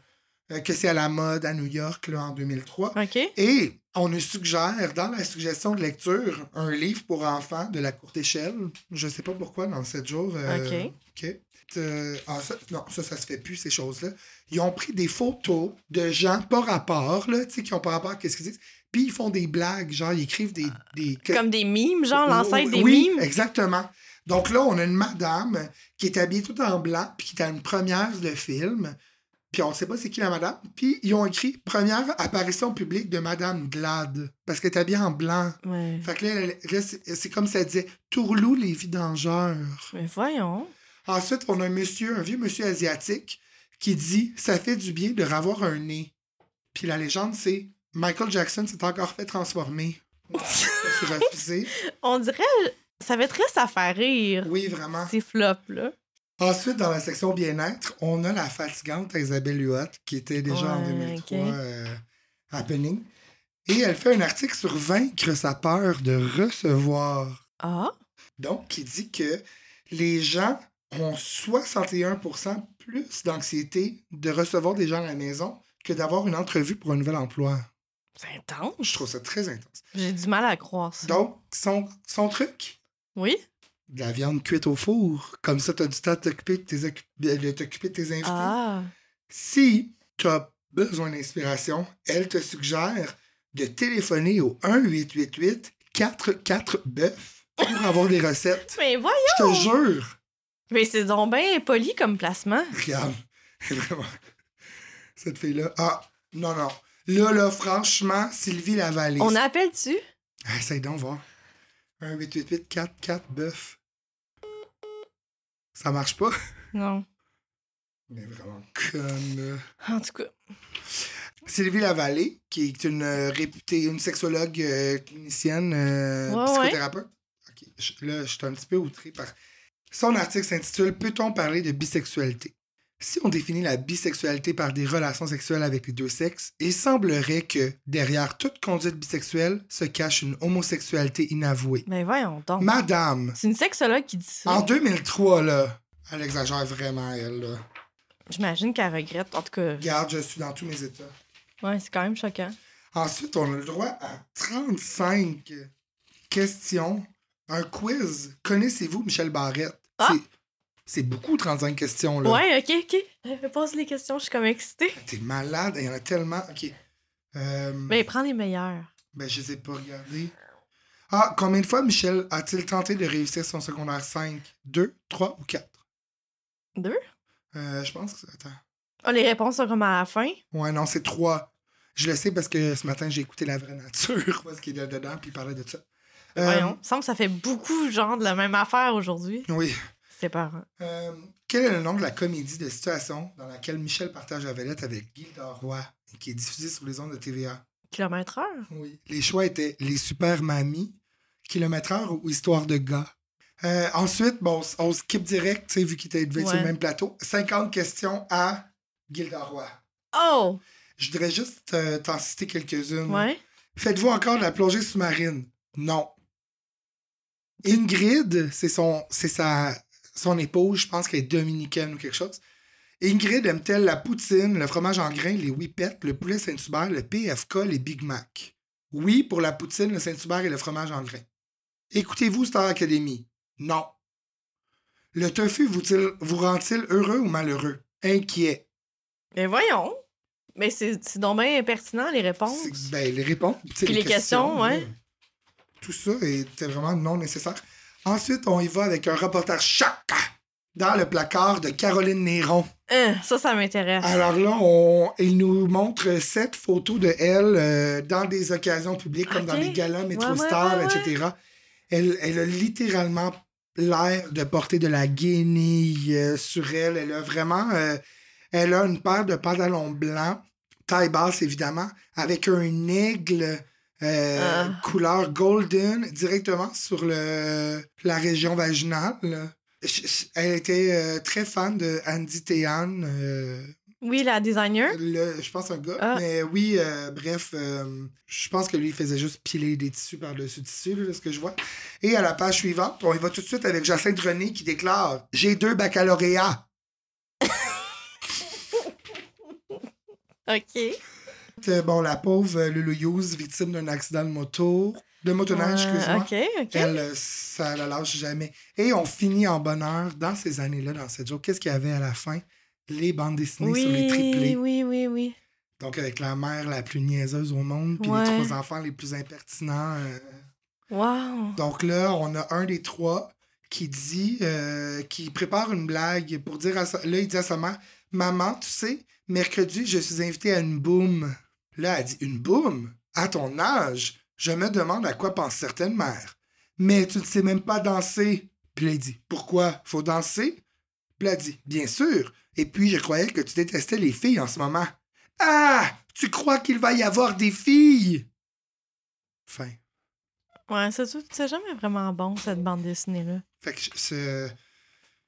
euh, que c'est à la mode à New York, là, en 2003. OK. Et on nous suggère, dans la suggestion de lecture, un livre pour enfants de la courte échelle. Je sais pas pourquoi, dans 7 jours. euh, OK. OK. Euh, ah, ça, non, ça, ça se fait plus, ces choses-là. Ils ont pris des photos de gens pas rapport, là, tu sais, qui ont pas rapport à ce qu'ils disent. Puis ils font des blagues, genre, ils écrivent des. des Comme des mimes, genre l'ancêtre des oui, mimes. exactement. Donc là, on a une madame qui est habillée tout en blanc, puis qui est à une première de film. Puis on ne sait pas c'est qui la madame. Puis ils ont écrit première apparition publique de Madame Glad. Parce qu'elle est habillée en blanc. Ouais. Fait que là, c'est comme ça disait Tourlou les vidangeurs. Mais voyons. Ensuite, on a un monsieur, un vieux monsieur asiatique, qui dit Ça fait du bien de ravoir un nez. Puis la légende, c'est Michael Jackson s'est encore fait transformer. Refusé. On dirait. Ça va très ça faire rire. Oui, vraiment. Ces flops, là. Ensuite, dans la section bien-être, on a la fatigante Isabelle Huot, qui était déjà en Ouais, 2003 ok. euh, happening. Et elle fait un article sur vaincre sa peur de recevoir. Ah? Donc, qui dit que les gens ont 61% plus d'anxiété de recevoir des gens à la maison que d'avoir une entrevue pour un nouvel emploi. C'est intense. Je trouve ça très intense. J'ai du mal à croire ça. Donc, son, son truc, Oui? De la viande cuite au four. Comme ça, tu as du temps de t'occuper de tes, de t'occuper de tes invités. Ah. Si tu as besoin d'inspiration, elle te suggère de téléphoner au 1-888-44-Bœuf pour avoir des recettes. Mais voyons! Je te jure! Mais c'est donc bien poli comme placement. Regarde, vraiment, cette fille-là. Ah, non, non. Là, là, franchement, Sylvie Lavallée. On appelle-tu? Essaye donc voir. 1-888-44-Bœuf. Ça marche pas? Non. Mais vraiment là. En tout cas. Sylvie Lavallée, qui est une euh, réputée, une sexologue euh, clinicienne, euh, Ouais, psychothérapeute. Ok, je- là, je suis un petit peu outré par. Son article s'intitule Peut-on parler de bisexualité? Si on définit la bisexualité par des relations sexuelles avec les deux sexes, il semblerait que derrière toute conduite bisexuelle se cache une homosexualité inavouée. Mais voyons donc. Madame, C'est une sexologue qui dit ça. en 2003, là, elle exagère vraiment, elle. Là. J'imagine qu'elle regrette. En tout cas, Regarde, je suis dans tous mes états. ouais, c'est quand même choquant. Ensuite, on a le droit à 35 questions. Un quiz. Connaissez-vous Michel Barrette? Ah! C'est- beaucoup, 35 questions, là. Ouais, ok, ok. Euh, Pose les questions, je suis comme excitée. T'es malade, il y en a tellement. OK. Euh, Mais prends les meilleurs. Ben, je les ai pas regardés. Ah, combien de fois Michel a-t-il tenté de réussir son secondaire 5? Deux, trois ou quatre? Deux? Euh, je pense que... Attends. Ah, les réponses sont comme à la fin? Ouais, non, c'est trois. Je le sais parce que ce matin, j'ai écouté La Vraie Nature, parce qu'il est dedans, puis il parlait de ça. Euh, Voyons. Il me semble que ça fait beaucoup, genre, de la même affaire aujourd'hui. Oui. Euh, quel est le nom de la comédie de situation dans laquelle Michel partage la vedette avec Guy Roy et qui est diffusée sur les ondes de TVA? Kilomètre heure? Oui. Les choix étaient Les Super Mamies, Kilomètre Heure ou Histoire de gars. Euh, ensuite, bon, on skip direct, tu sais, vu qu'il était élevé sur Ouais. le même plateau. 50 questions à Gilda Roy. Oh! Je voudrais juste euh, t'en citer quelques-unes. Ouais. Faites-vous encore de la plongée sous-marine? Non. Ingrid, c'est son, c'est sa, son épouse, je pense qu'elle est dominicaine ou quelque chose. Ingrid aime-t-elle la poutine, le fromage en grains, les whippets, le poulet Saint-Hubert, le PFK, les Big Mac? Oui pour la poutine, le Saint-Hubert et le fromage en grains. Écoutez-vous Star Academy? Non. Le tofu vous-il- vous rend-il heureux ou malheureux? Inquiet. Mais voyons! Mais c'est donc bien pertinent, les réponses. Ben, les réponses. Puis les questions, ouais. là, Tout ça était vraiment non nécessaire. Ensuite, on y va avec un reportage choc dans le placard de Caroline Néron. Hein, ça, ça m'intéresse. Alors là, on, il nous montre sept photos de elle euh, dans des occasions publiques, comme dans des galas Métro Ouais, ouais, Star, ouais, ouais. etc. Elle, elle a littéralement l'air de porter de la guenille euh, sur elle. Elle a vraiment... euh, elle a une paire de pantalons blancs, taille basse évidemment, avec un aigle euh, Ah. couleur golden directement sur le, la région vaginale. Elle était euh, très fan de Andy Tehan, euh, Oui, la designer. le- je pense un gars. Ah. Mais oui, euh, bref, euh, je pense que lui il faisait juste piler des tissus par-dessus tissus, là, ce que je vois. Et à la page suivante, on y va tout de suite avec Jacinthe René qui déclare J'ai deux baccalauréats. OK. Euh, bon, la pauvre euh, Lulu Hughes, victime d'un accident de moto, de motoneige, Ouais, excuse-moi. OK, OK. Elle, euh, ça la lâche jamais. Et on finit en bonheur dans ces années-là, dans cette jour. Qu'est-ce qu'il y avait à la fin? Les bandes dessinées sur les triplés. oui, oui, oui. Donc, avec la mère la plus niaiseuse au monde, puis Ouais. les trois enfants les plus impertinents. euh. Wow. Donc là, on a un des trois qui dit, euh, qui prépare une blague pour dire à sa... Là, il dit à sa mère, Maman, tu sais, mercredi, je suis invité à une boum. Là, elle dit, une boum? À ton âge, je me demande à quoi pensent certaines mères. Mais tu ne sais même pas danser. Puis il dit, pourquoi? Faut danser? Puis elle dit, bien sûr. Et puis, je croyais que tu détestais les filles en ce moment. Ah! Tu crois qu'il va y avoir des filles? Fin. Ouais, c'est tout- c'est jamais vraiment bon, cette bande dessinée-là. Fait que je- c'est-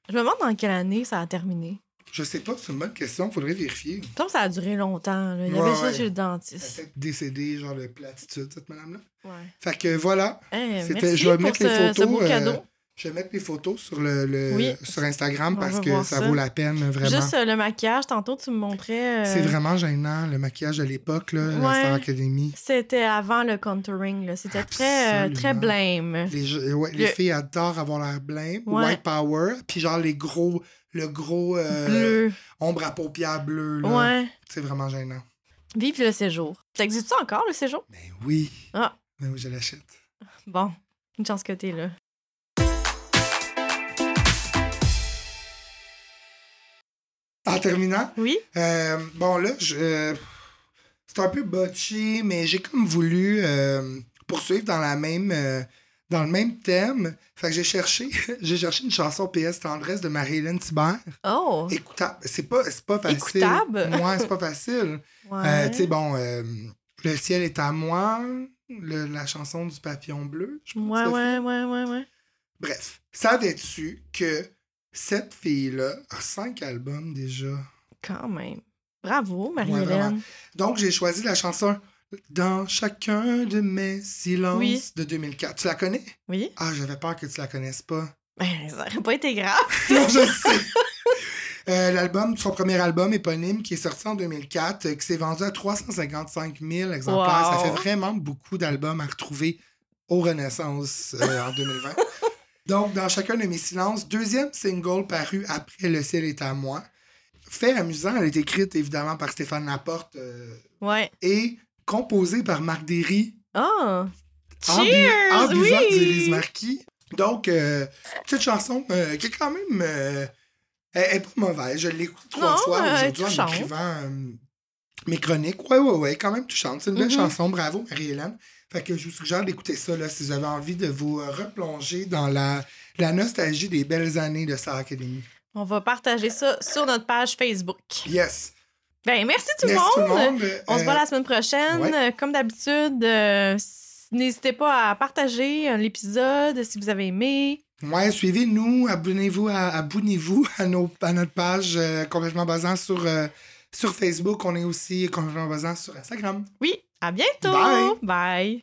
Je me demande dans quelle année ça a terminé. Je sais pas, c'est une bonne question, faudrait vérifier. Que ça a duré longtemps. là. Il y Ouais, avait ça ouais. chez le Elle dentiste. peut-être décédée, genre de platitude, cette madame-là. Ouais. Fait que voilà, Eh, C'était- je vais mettre les ce photos, euh, je vais mettre les photos sur, le, le- Oui. sur Instagram parce que ça, ça. vaut la peine, vraiment. Juste euh, le maquillage, tantôt tu me montrais. euh, C'est vraiment gênant, le maquillage de l'époque, là, la Ouais. Star Academy. C'était avant le contouring. là. C'était très, très blême. Les, les Le- filles adorent avoir l'air blême, white power, puis genre les gros, le gros euh, Bleu. ombre à paupières bleues, là. Ouais. C'est vraiment gênant. Vive le séjour. Ça existe encore, le séjour? Mais oui. Ah. Mais oui, je l'achète. Bon, une chance que t'es là. En terminant, Oui? Euh, bon, là, je, euh, c'est un peu botché, mais j'ai comme voulu poursuivre dans la même dans le même thème. Fait que j'ai cherché j'ai cherché une chanson PS Tendresse de Marie-Hélène Thibert. Oh! Écoutable. C'est pas, c'est pas facile. Écoutable? Ouais, c'est pas facile. Ouais. Euh, tu sais, bon, euh, Le ciel est à moi, le- la chanson du papillon bleu. Je pense ouais, ouais, ouais, ouais, ouais. Bref, savais-tu que cette fille-là a cinq albums déjà? Quand même. Bravo, Ouais. Marie-Hélène. Donc, j'ai choisi la chanson Dans chacun de mes silences Oui. de 2004. Tu la connais? Oui? Ah, j'avais peur que tu la connaisses pas. Ben, ça aurait pas été grave. non, je sais. Euh, L'album, son premier album éponyme qui est sorti en 2004, euh, qui s'est vendu à 355 000 exemplaires. Ça fait vraiment beaucoup d'albums à retrouver aux Renaissance euh, en 2020. Donc, dans chacun de mes silences, deuxième single paru après Le ciel est à moi. Fait amusant, elle est écrite évidemment par Stéphane Laporte Ouais. et composée par Marc Derry, Oh! en, bu- buvant oui! du Lise Marquis. Donc, euh, petite chanson euh, qui est quand même. euh, elle est pas mauvaise. Je l'ai écoutée trois fois aujourd'hui en écrivant euh, mes chroniques. Ouais, ouais, ouais, quand même touchante. C'est une belle Mhm. chanson. Bravo, Marie-Hélène. Fait que je vous suggère d'écouter ça là, si vous avez envie de vous replonger dans la, la nostalgie des belles années de Star Academy. On va partager ça sur notre page Facebook. Yes. Ben, merci tout, le, tout monde. le monde. On se Euh, voit la semaine prochaine. ouais. Euh, Comme d'habitude, euh, n'hésitez pas à partager euh, l'épisode si vous avez aimé. Ouais, suivez-nous, abonnez-vous à, abonnez-vous à, nos, à notre page euh, complètement basant sur, euh, sur Facebook. On est aussi complètement basant sur Instagram. Oui, à bientôt. Bye. Bye.